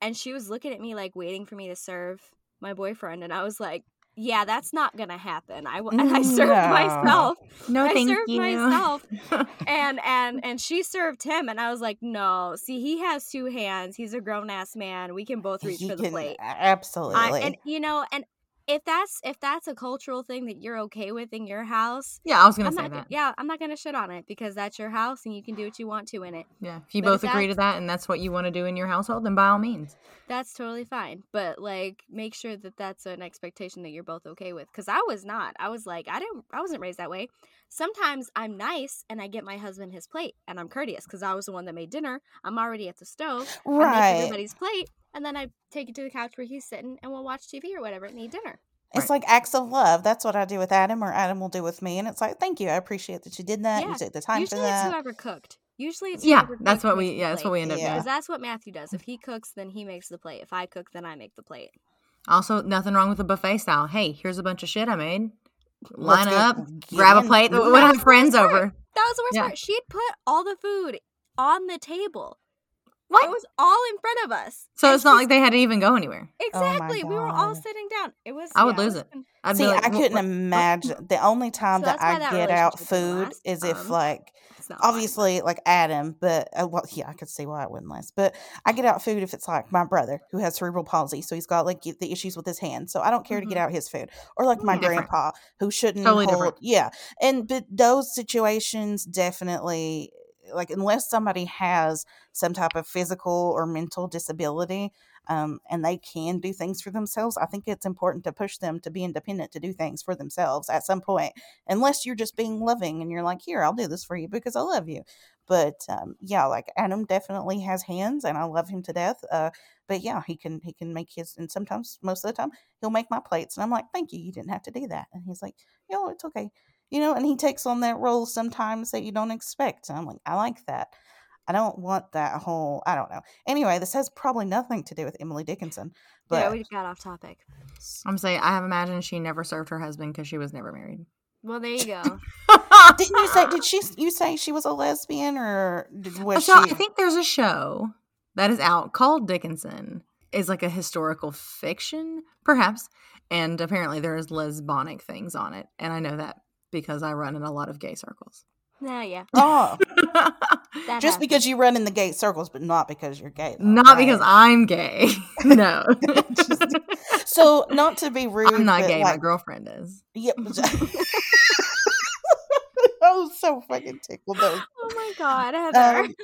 and she was looking at me like waiting for me to serve my boyfriend, and I was like, "Yeah, that's not gonna happen." I w- I mm, served myself.
No.
myself,
No,
I
thank
served
you.
myself. and and and she served him, and I was like, "No, see, he has two hands. He's a grown ass man. We can both reach
He
for the
can-
plate."
Absolutely.
I, and you know, and if that's if that's a cultural thing that you're okay with in your house,
Yeah, I was gonna
I'm
say
not.
that.
Yeah, I'm not gonna shit on it because that's your house and you can do what you want to in it.
Yeah, if you
But if
both agree to that and that's what you want to do in your household, then by all means.
That's totally fine. But like, make sure that that's an expectation that you're both okay with. Because I was not. I was like, I didn't. I wasn't raised that way. Sometimes I'm nice and I get my husband his plate and I'm courteous because I was the one that made dinner. I'm already at the stove.
Right.
everybody's plate and then I take it to the couch where he's sitting and we'll watch TV or whatever and eat dinner.
It's
Right.
like acts of love. That's what I do with Adam, or Adam will do with me. And it's like, thank you. I appreciate that you did that.
Yeah.
You took the time
Usually
for
it's whoever cooked. Usually it's
Yeah,
whoever
that's what we yeah, that's what we end up
Yeah.
doing.
Because that's what Matthew does. If he cooks, then he makes the plate. If I cook, then I make the plate.
Also, nothing wrong with the buffet style. Hey, here's a bunch of shit I made. Line
Let's
up,
get
grab a plate.
Yeah.
We'll have friends over.
That was the worst
Yeah.
part. She'd put all the food on the table.
What?
It was all in front of us.
So
And
it's not
she's-
like they had to even go anywhere.
Oh
exactly. we were all sitting down. It was.
I would
yeah,
lose it.
fun.
I'd
See,
like,
I couldn't
wh-
imagine. The only time
So
that I
that
get out food is if,
Um,
like,
It's not fun.
obviously like Adam, but uh, well, yeah, I could see why it wouldn't last. But I get out food if it's like my brother who has cerebral palsy, so he's got like the issues with his hand, so I don't care to get
Mhm.
out his food, or like my
different.
grandpa who shouldn't
Totally
hold,
different.
yeah, and but those situations definitely like unless somebody has some type of physical or mental disability. Um, and they can do things for themselves. I think it's important to push them to be independent to do things for themselves at some point, unless you're just being loving and you're like, here, I'll do this for you because I love you but um, yeah, like Adam definitely has hands, and I love him to death. Uh, but yeah, he can he can make his, and sometimes most of the time he'll make my plates, and I'm like, thank you, you didn't have to do that, and he's like, yo, it's okay, you know, and he takes on that role sometimes that you don't expect, and I'm like, I like that. I don't want that whole. I don't know. Anyway, this has probably nothing to do with Emily Dickinson, but
yeah, we got off topic.
I'm saying I have imagined she never served her husband because she was never married.
Well, there you go.
didn't you say? Did she? You say she was a lesbian, or did, was
so
she?
I think there's a show that is out called Dickinson. Is like a historical fiction, perhaps, and apparently there's lesbonic things on it, and I know that because I run in a lot of gay circles.
nah, yeah.
oh, just
happens.
because you run in the gay circles, but not because you're gay. though,
Not because? I'm gay. no.
Just- So, not to be rude,
I'm not
but,
gay. My girlfriend is.
yep. I was so fucking tickled though.
Oh my god, Heather.
Um,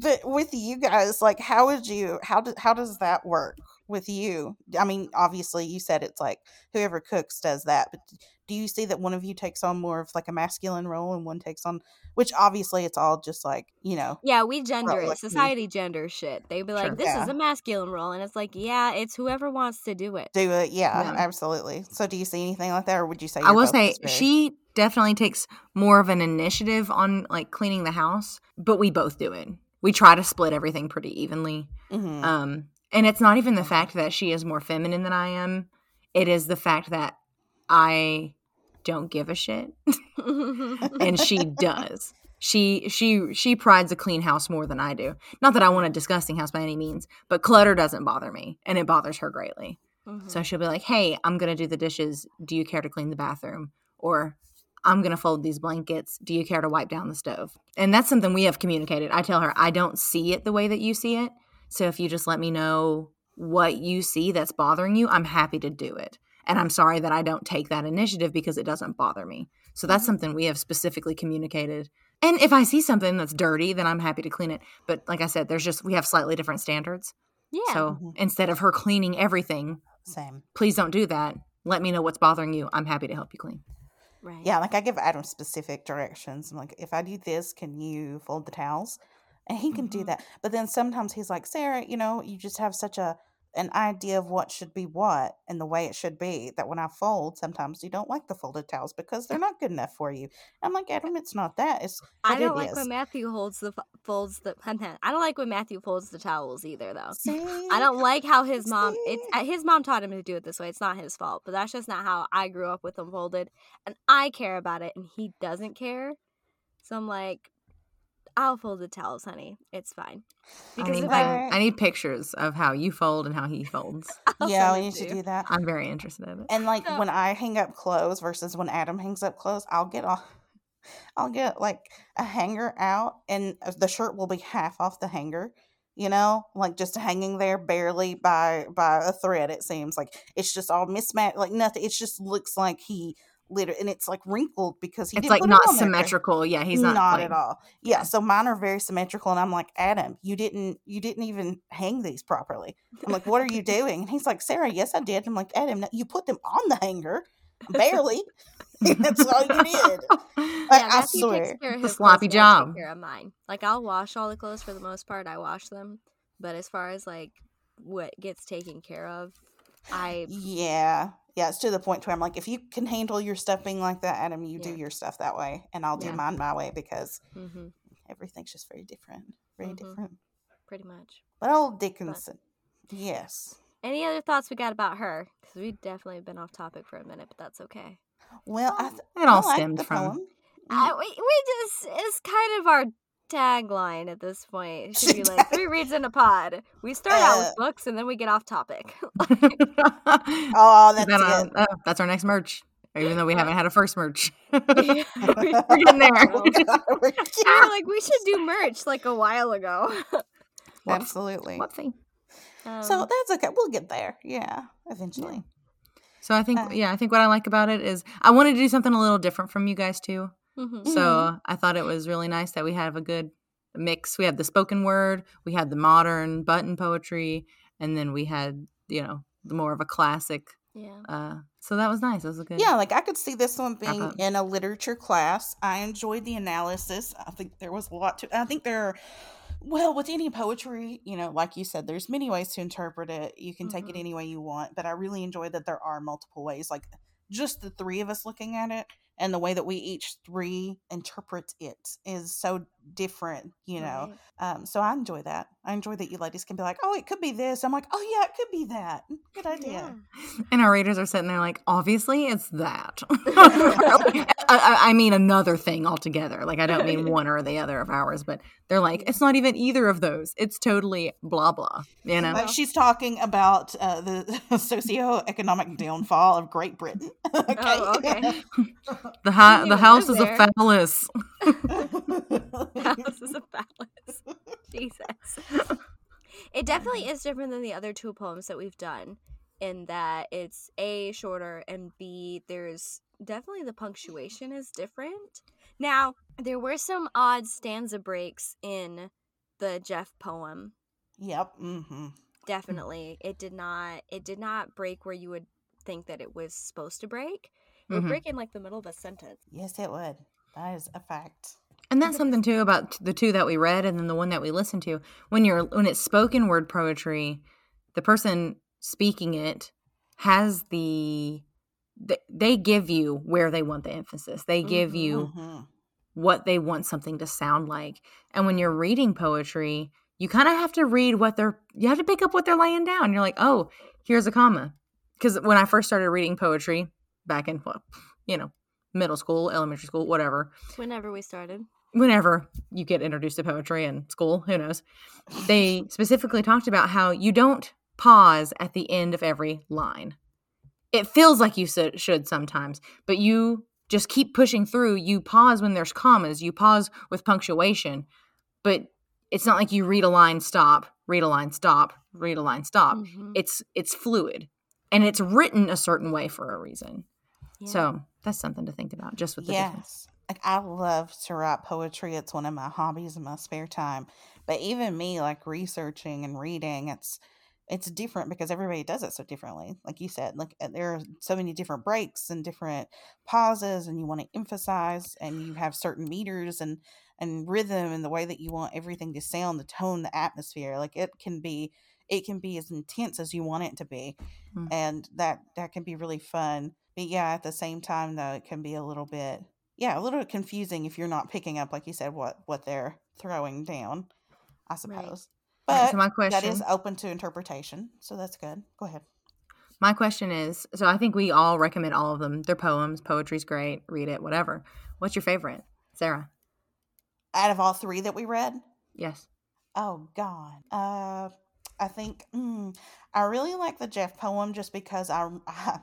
but with you guys, like, how would you? How does how does that work with you? I mean, obviously, you said it's like whoever cooks does that, but do you see that one of you takes on more of like a masculine role and one takes on, which obviously it's all just like you know,
yeah, we gender
like me.
it. Society gender shit. They'd be like,
Sure.
"This
Yeah.
is a masculine role," and it's like, yeah, it's whoever wants to do it.
do it. Yeah,
Yeah.
absolutely. So, do you see anything like that, or would you say?
I will say
very-
she definitely takes more of an initiative on like cleaning the house, but we both do it. We try to split everything pretty evenly.
Mhm.
Um, and it's not even the fact that she is more feminine than I am. It is the fact that I don't give a shit and she does. She she she prides a clean house more than I do. Not that I want a disgusting house by any means, but clutter doesn't bother me and it bothers her greatly.
Mhm.
So she'll be like, "Hey, I'm going to do the dishes. Do you care to clean the bathroom?" Or I'm going to fold these blankets. Do you care to wipe down the stove? And that's something we have communicated. I tell her, I don't see it the way that you see it. So if you just let me know what you see that's bothering you, I'm happy to do it. And I'm sorry that I don't take that initiative because it doesn't bother me. So that's
Mhm.
something we have specifically communicated. And if I see something that's dirty, then I'm happy to clean it. But like I said, there's just, we have slightly different standards.
yeah.
So
Mhm.
instead of her cleaning everything,
Same.
please don't do that. Let me know what's bothering you. I'm happy to help you clean.
right.
Yeah, like I give Adam specific directions. I'm like, if I do this, can you fold the towels? And he can do
Mhm.
that. But then sometimes he's like, Sarah, you know, you just have such a an idea of what should be what and the way it should be that when I fold, sometimes you don't like the folded towels because they're not good enough for you. I'm like, Adam, it's not that. It's
I don't
it
like
is."
when Matthew holds the folds the. I don't like when Matthew folds the towels either, though.
See?
I don't like how his mom. It's
See?
uh, his mom taught him to do it this way. It's not his fault, but that's just not how I grew up with them folded, and I care about it, and he doesn't care. So I'm like, I'll fold the towels, honey. It's fine.
I
Because
need,
if
I-
I need pictures of how you fold and how he folds.
Yeah,
send
we need to do that.
I'm very interested in it.
And like
So-
when I hang up clothes versus when Adam hangs up clothes, I'll get off. I'll get like a hanger out, and uh, the shirt will be half off the hanger. You know, like just hanging there barely by by a thread. It seems like it's just all mismatched, like nothing. It just looks like he literally, and it's like wrinkled because he
It's
didn't
like
put it
not
on there.
symmetrical. Yeah, he's not, like-
at all. Yeah,
yeah.
so mine are very symmetrical, and I'm like, Adam, you didn't, you didn't even hang these properly. I'm like, what are you doing? And he's like, Sarah, yes, I did. I'm like, Adam, no, you put them on the hanger, barely. That's all you did.
Yeah,
I, I
Matthew
swear.
takes care of
It's a
his
sloppy
clothes, and I take
job.
care of mine. Like I'll wash all the clothes for the most part. I wash them, but as far as like what gets taken care of, I
Yeah, yeah. It's to the point where I'm like, if you can handle your stuff being like that, Adam, you do your stuff that way, and I'll do
Yeah.
mine my way because
hmm
everything's just very different, very
Mhm.
different.
pretty much.
But old Dickinson, yes.
Any other thoughts we got about her? Because we definitely been off topic for a minute, but that's okay.
Well, I, th-
It all
I
stemmed
the
from
poem.
I, we, we just it's kind of our tagline at this point. It should be like three reads in a pod. We start out with
Uh,
books and then we get off topic.
Oh, that's
That, uh, uh, that's our next merch. Even though we haven't had a first merch.
Yeah, we-
We're getting there.
Oh, we're
like, we should do merch like a while ago.
Absolutely.
Whoopsie.
So
Um,
that's okay. We'll get there. Yeah, eventually.
So I think,
Uh,
yeah, I think what I like about it is I wanted to do something a little different from you guys too.
Mhm.
So I thought it was really nice that we have a good mix. We had the spoken word, we had the modern button poetry, and then we had, you know, the more of a classic.
yeah.
Uh, so that was nice. That was a good.
Yeah, like I could see this one being
up.
in a literature class. I enjoyed the analysis. I think there was a lot to. I think there, are, well, with any poetry, you know, like you said, there's many ways to interpret it. You can take it
Mhm.
any way you want, but I really enjoyed that there are multiple ways. Like just the three of us looking at it and the way that we each three interpret it is so different, you know.
Right.
Um, so I enjoy that. I enjoy that you ladies can be like, oh, it could be this. I'm like, oh yeah, it could be that. Good idea.
And our readers are sitting there like, obviously it's that. I, I- I mean another thing altogether. Like I don't mean one or the other of ours, but they're like, it's not even either of those. It's totally blah blah. You know.
Uh, she's talking about uh, the socioeconomic downfall of Great Britain. okay.
Oh, okay.
The ha-
Didn't
the
even
houses
live
of
there.
phallus.
House is a phallus. Jesus. It definitely is different than the other two poems that we've done in that it's A shorter and B there's definitely the punctuation is different. Now, there were some odd stanza breaks in the Jeff poem.
yep. Mm-hmm.
Definitely. It did not it did not break where you would think that it was supposed to break. It would
Mhm.
break in like the middle of a sentence.
Yes, it would. That is a fact.
And that's something too about the two that we read and then the one that we listened to. When you're when it's spoken word poetry, the person speaking it has the they give you where they want the emphasis. They give
Mhm.
you
Mhm.
what they want something to sound like. And when you're reading poetry, you kind of have to read what they're you have to pick up what they're laying down. You're like, "Oh, here's a comma." Cuz when I first started reading poetry back in well, you know, middle school, elementary school, whatever,
Whenever we started.
whenever you get introduced to poetry in school, who knows? They specifically talked about how you don't pause at the end of every line. It feels like you should should sometimes, but you just keep pushing through. You pause when there's commas, you pause with punctuation, but it's not like you read a line, stop, read a line, stop, read a line, stop.
Mhm.
It's it's fluid and it's written a certain way for a reason.
Yeah.
So that's something to think about just with the difference.
Yes. Like I love to write poetry. It's one of my hobbies in my spare time. But even me, like researching and reading, it's it's different because everybody does it so differently. Like you said, like uh, there are so many different breaks and different pauses, and you want to emphasize, and you have certain meters and and rhythm and the way that you want everything to sound, the tone, the atmosphere. Like it can be it can be as intense as you want it to be
Mm.
and that that can be really fun but yeah at the same time though it can be a little bit yeah a little bit confusing if you're not picking up like you said what what they're throwing down i suppose
right,
but
so my question
is open to interpretation so that's good go ahead
My question is so I think we all recommend all of them. They're poems. Poetry's great. Read it, whatever. What's your favorite? Sarah.
Out of all three that we read,
Yes.
oh god, uh, I think mm, I really like the Jeff poem just because I, I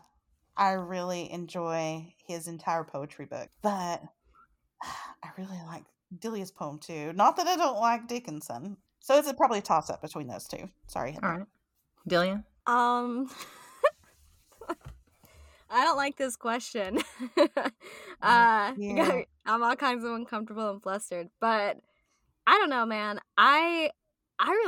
I really enjoy his entire poetry book, but I really like Delia's poem too. Not that I don't like Dickinson, so it's a, probably a toss up between those two. Sorry,
All right. Delia?
Um, I don't like this question. uh,
Yeah.
I'm all kinds of uncomfortable and flustered, but I don't know, man. I I really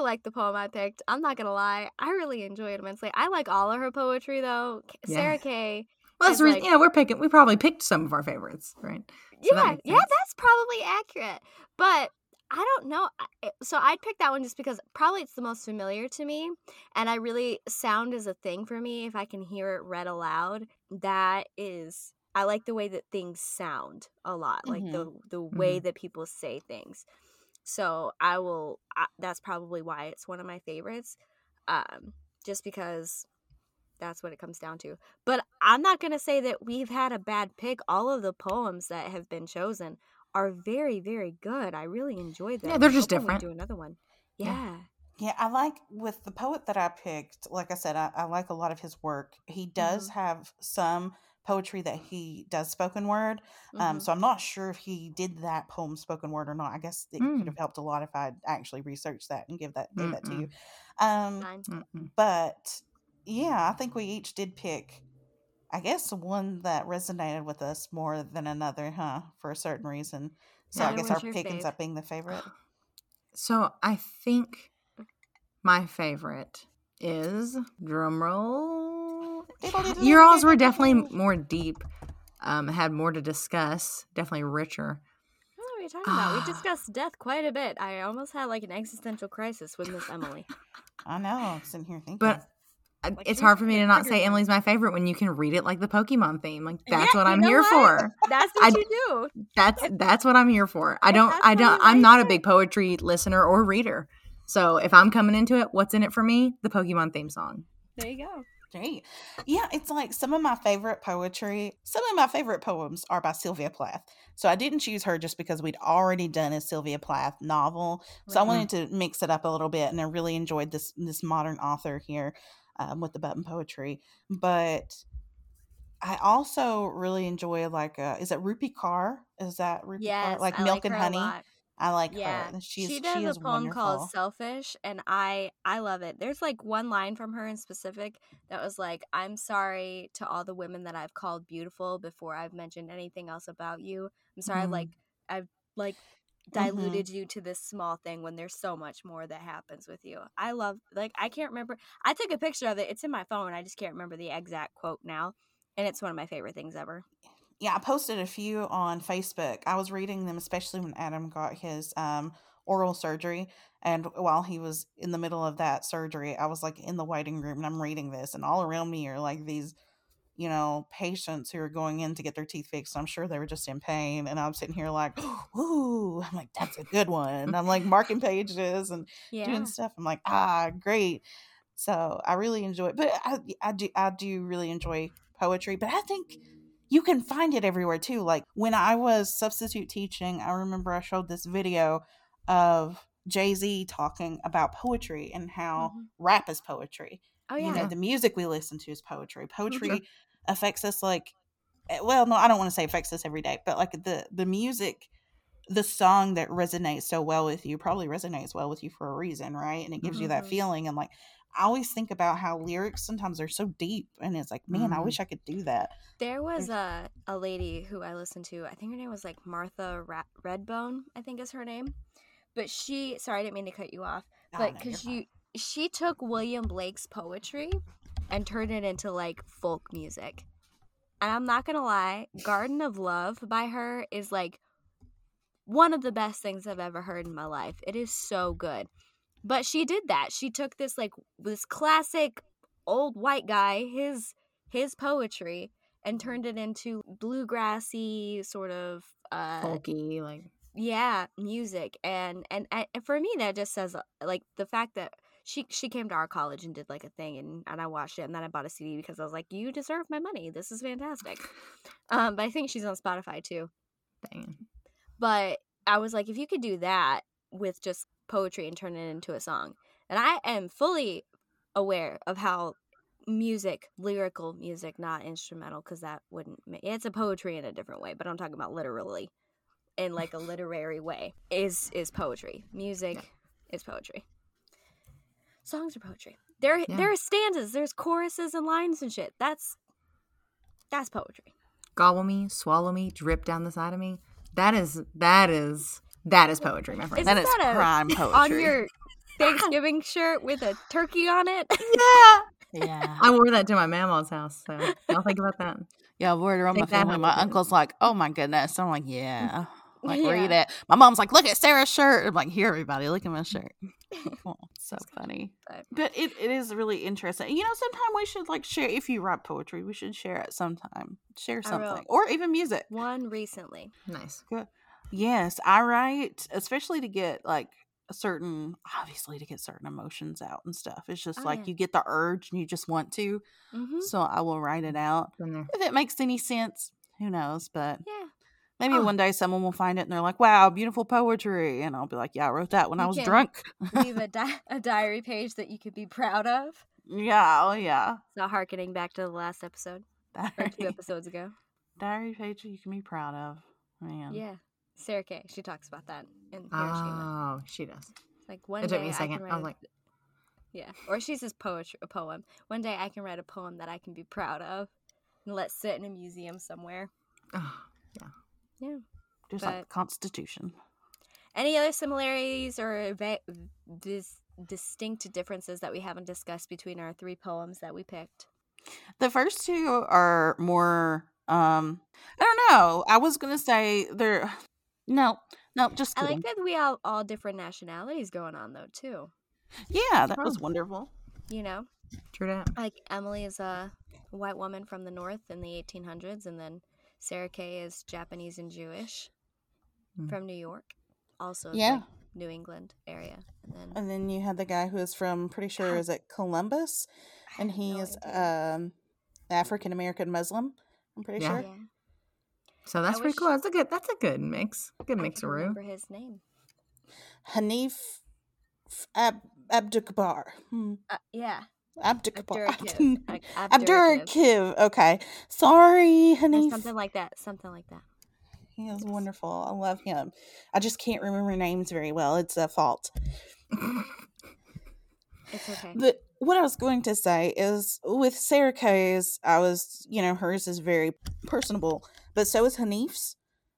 like the poem I picked. I'm not gonna lie, I really enjoy it immensely. I like all of her poetry though.
Yeah.
Sarah Kay,
Well, that's reason,
like-
yeah, we're picking, we probably picked some of our favorites, right? So
yeah,
makes
yeah, that's probably accurate. But I don't know. Eh, so I'd pick that one just because probably it's the most familiar to me, and I really sound is a thing for me. If I can hear it read aloud, that is. I like the way that things sound a lot, like mm-hmm. the the way mm-hmm. that people say things. So I will. I, that's probably why it's one of my favorites, um, just because that's what it comes down to. But I'm not going to say that we've had a bad pick. All of the poems that have been chosen are very, very good. I really enjoyed them.
Yeah, they're just different.
Do another one.
Yeah.
Yeah.
Yeah, I like with the poet that I picked, like I said, I, I like a lot of his work. He does
Mm-hmm.
have some poetry that he does spoken word. Um,
Mhm.
so I'm not sure if he did that poem spoken word or not. I guess it
Mm.
could have helped a lot if I'd actually researched that and give that gave that to you. Um, but yeah, I think we each did pick, I guess, one that resonated with us more than another, huh? For a certain reason. So I guess our pick ends up being the favorite.
So I think my favorite is drumroll. Your alls were definitely more deep, um, had more to discuss, definitely richer.
What are we talking about? We
Ah.
discussed death quite a bit. I almost had like an existential crisis with Miss Emily.
I know. I'm sitting here thinking.
But
Like,
it's hard for me to not
trigger
say. Emily's my favorite when you can read it like the Pokemon theme. Like
Yeah,
that's what I'm here
what?
for.
That's
I-
what you do.
That's that's what I'm here for. I don't I don't I'm
like
not a big poetry listener or reader. So if I'm coming into it, what's in it for me? The Pokemon theme song.
There you go.
Great. Yeah, it's like some of my favorite poetry, some of my favorite poems are by Sylvia Plath. So I didn't choose her just because we'd already done a Sylvia Plath novel. So I wanted to mix it up a little bit and I really enjoyed this this modern author here um, with the button poetry. But I also really enjoy like uh is it Rupi Kaur? Is that Rupi
Yes,
Kaur? Like
I
Milk
like
and
a
Honey? I like
Yeah,
her. She's
she does
she
a poem
wonderful.
called "Selfish," and I I love it. There's like one line from her in specific that was like, "I'm sorry to all the women that I've called beautiful before I've mentioned anything else about you. I'm sorry,
Mhm.
like I've like
Mhm.
diluted you to this small thing when there's so much more that happens with you. I love like I can't remember. I took a picture of it. It's in my phone. I just can't remember the exact quote now, and it's one of my favorite things ever.
Yeah, I posted a few on Facebook. I was reading them, especially when Adam got his um, oral surgery. And while he was in the middle of that surgery, I was like in the waiting room and I'm reading this, and all around me are like these, you know, patients who are going in to get their teeth fixed. I'm sure they were just in pain. And I'm sitting here like, ooh, I'm like, that's a good one. I'm like marking pages and
Yeah,
doing stuff. I'm like, ah, great. So I really enjoy it. But I, I do I do really enjoy poetry. But I think you can find it everywhere too. Like when I was substitute teaching, I remember I showed this video of Jay Z talking about poetry and how
Mhm.
rap is poetry.
oh yeah.
You know, the music we listen to is poetry. Poetry affects us like eh, well, no, I don't want to say affects us every day, but like the the music the song that resonates so well with you probably resonates well with you for a reason, right? And it gives you that
Mhm.
feeling. And like, I always think about how lyrics sometimes are so deep, and it's like, man, I
Mhm.
wish I could do that.
There was a a lady who I listened to. I think her name was like Martha Ra- Redbone. I think is her name. But she, sorry, I didn't mean to cut you off.
Oh,
But
no,
because
you're
you, she took William Blake's poetry and turned it into like folk music. And I'm not gonna lie, Garden of Love by her is like one of the best things I've ever heard in my life. It is so good. But she did that. She took this like this classic old white guy, his his poetry, and turned it into bluegrassy sort of uh
Folky, like
yeah music and, and and for me that just says uh, like the fact that she she came to our college and did like a thing and, and i watched it and then i bought a cd because i was like you deserve my money this is fantastic um but i think she's on spotify too
dang.
But I was like, if you could do that with just poetry and turn it into a song, and I am fully aware of how music, lyrical music, not instrumental, because that wouldn't. ma- It's a poetry in a different way, but I'm talking about literally, in like a literary way. Is is poetry? Music is poetry. Songs are poetry. There
Yeah.
there are stanzas. There's choruses and lines and shit. That's that's poetry.
Gobble me, swallow me, drip down the side of me. That is that is that is poetry, my friend.
Isn't
That is
that a-
prime poetry.
On your Thanksgiving shirt with a turkey on it.
yeah.
yeah.
I wore that to my mama's house, so y'all think about that.
Yeah, wore it around my
Think that
family. My uncle's like, "Oh my goodness!" I'm like, "Yeah." Like, read
Yeah.
it. My mom's like, "Look at Sarah's shirt." I'm like, "Here, everybody, look at my shirt." Oh, so funny.
But-
But it, it is really interesting. You know, sometime we should like share. If you write poetry, we should share it sometime. Share something, or even music.
One recently.
Nice. Good.
Yes, I write, especially to get like a certain, obviously to get certain emotions out and stuff. It's just
Oh,
like
yeah.
you get the urge and you just want to.
Mm-hmm.
So I will write it out. If it makes any sense, who knows? But
Yeah.
Maybe
Oh.
one day someone will find it and they're like, "Wow, beautiful poetry," and I'll be like, "Yeah, I wrote that when I was drunk."
Leave a, di- a diary page that you could be proud of.
yeah, oh yeah.
So harkening back to the last episode or two
Diary,
episodes ago.
diary page that you can be proud of, man.
Yeah. Sarah Kay, she talks about that in Hiroshima.
Oh, she does.
like one
It
day
took me a
I
second. I
write
was like,
yeah, or she says poetry, a poem. One day I can write a poem that I can be proud of and let sit in a museum somewhere.
oh,
Yeah.
Just like the Constitution.
Any other similarities or va- dis- distinct differences that we haven't discussed between our three poems that we picked?
The first two are more. um I don't know. I was gonna say they're. No, no, just kidding.
I like that we have all different nationalities going on though too.
Yeah, that was wonderful.
You know,
true that.
like Emily is a white woman from the north in the 1800s, and then Sarah Kay is Japanese and Jewish
Mm.
from New York, also
Yeah.
like, New England area. And then
And then you had the guy who is from, pretty sure,
Wow.
is it Columbus? And
have no
he is um African American Muslim. I'm pretty
Yeah.
sure.
yeah,
So that's
I
pretty cool. That's a good. That's a good mix. Good mix
can
of
remember his name.
Hanif F- Ab- Abdukbar. Hmm.
Uh, yeah, Abdurraqib. Abdurraqib.
Abdurraqib. Okay. Sorry,
Or
Hanif.
something like that. Something like that.
He is wonderful. I love him. I just can't remember names very well. It's a fault.
It's okay.
But what I was going to say is with Sarah Kay's, I was, you know, hers is very personable, but so is Hanif's.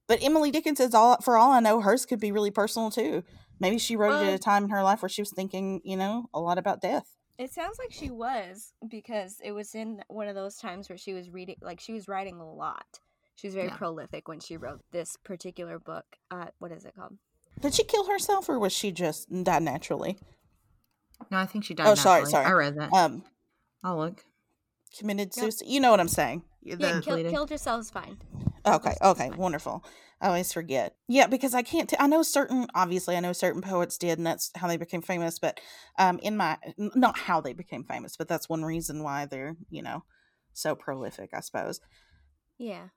But Emily Dickinson's all for all I know, hers could be really personal too. Maybe she wrote it at a time in her life where she was thinking, you know, a lot about death.
It sounds like she was because it was in one of those times where she was reading, like she was writing a lot. She was very
Yeah.
prolific when she wrote this particular book. Uh, what is it called?
Did she kill herself or was she just died naturally?
no, I think she died.
Oh, sorry,
naturally.
sorry.
I read that.
Um,
I'll look.
committed
Yep.
suicide. You know what I'm saying?
Yeah,
The-
kill, killed herself is fine.
Okay, okay,
fine.
wonderful. I always forget. Yeah, because I can't. T- I know certain. Obviously, I know certain poets did, and that's how they became famous. But um, in my n- not how they became famous, but that's one reason why they're you know so prolific, I suppose.
Yeah.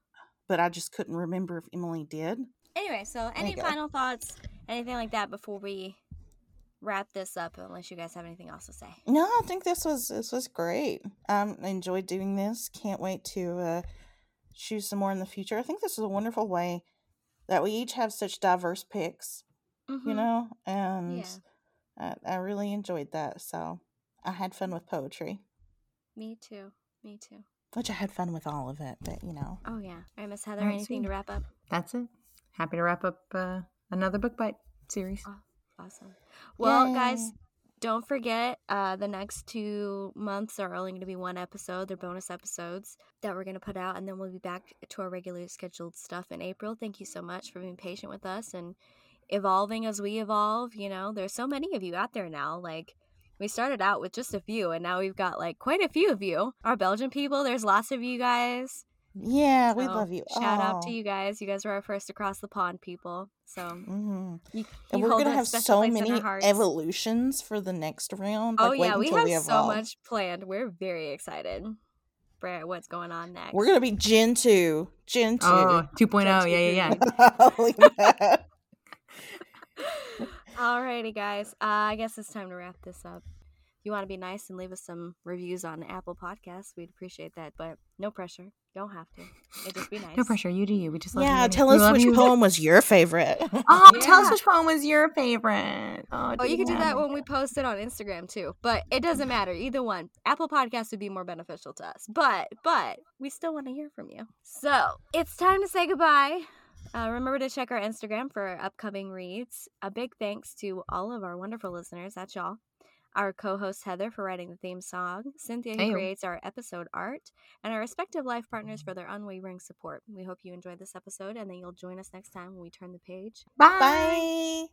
But I just couldn't remember if Emily did.
Anyway, so any
go.
final thoughts, anything like that before we wrap this up? Unless you guys have anything else to say.
No, I think this was this was great. Um, I enjoyed doing this. Can't wait to uh, choose some more in the future. I think this is a wonderful way that we each have such diverse picks. You
Mhm.
know, and
Yeah.
I, I really enjoyed that. So I had fun with poetry,
Me too. Me too.
which I had fun with all of it. But you know,
Oh yeah. All right, Miss Heather.
Alright,
anything
sweet.
to wrap up?
That's it. Happy to wrap up uh, another book bite series.
Awesome. Well, guys,
Yay.
Don't forget uh, the next two months are only going to be one episode. They're bonus episodes that we're going to put out, and then we'll be back to our regularly scheduled stuff in April. Thank you so much for being patient with us and evolving as we evolve. You know, there's so many of you out there now. Like, we started out with just a few, and now we've got like quite a few of you. Our Belgian people, there's lots of you guys.
Yeah, we love you.
Shout out to you guys. You guys were our first across the pond people. So
Mhm.
you,
And we're gonna have so many evolutions for the next round.
Oh
Like, wait
yeah, we have
we
so
evolve.
much planned. We're very excited for what's going on next.
We're gonna be Gen two, Gen two.
Oh, 2.0. Yeah, yeah, yeah.
Holy crap.
Alrighty, guys. Uh, I guess it's time to wrap this up. If you want to be nice and leave us some reviews on Apple Podcasts, we'd appreciate that. But no pressure. Don't have to. It just be nice.
No pressure. You do you. We just love
Yeah,
you.
tell
We
us which
you.
poem was your favorite.
Oh, tell us which poem was your favorite. Oh,
Oh, you can do that when we post it on Instagram too. But it doesn't matter. Either one. Apple Podcasts would be more beneficial to us. But but we still want to hear from you. So it's time to say goodbye. Uh, remember to check our Instagram for upcoming reads. A big thanks to all of our wonderful listeners. That's y'all. Our co-host Heather for writing the theme song, Cynthia who
Ayo.
creates our episode art, and our respective life partners for their unwavering support. We hope you enjoyed this episode and that you'll join us next time when we turn the page.
Bye.
Bye.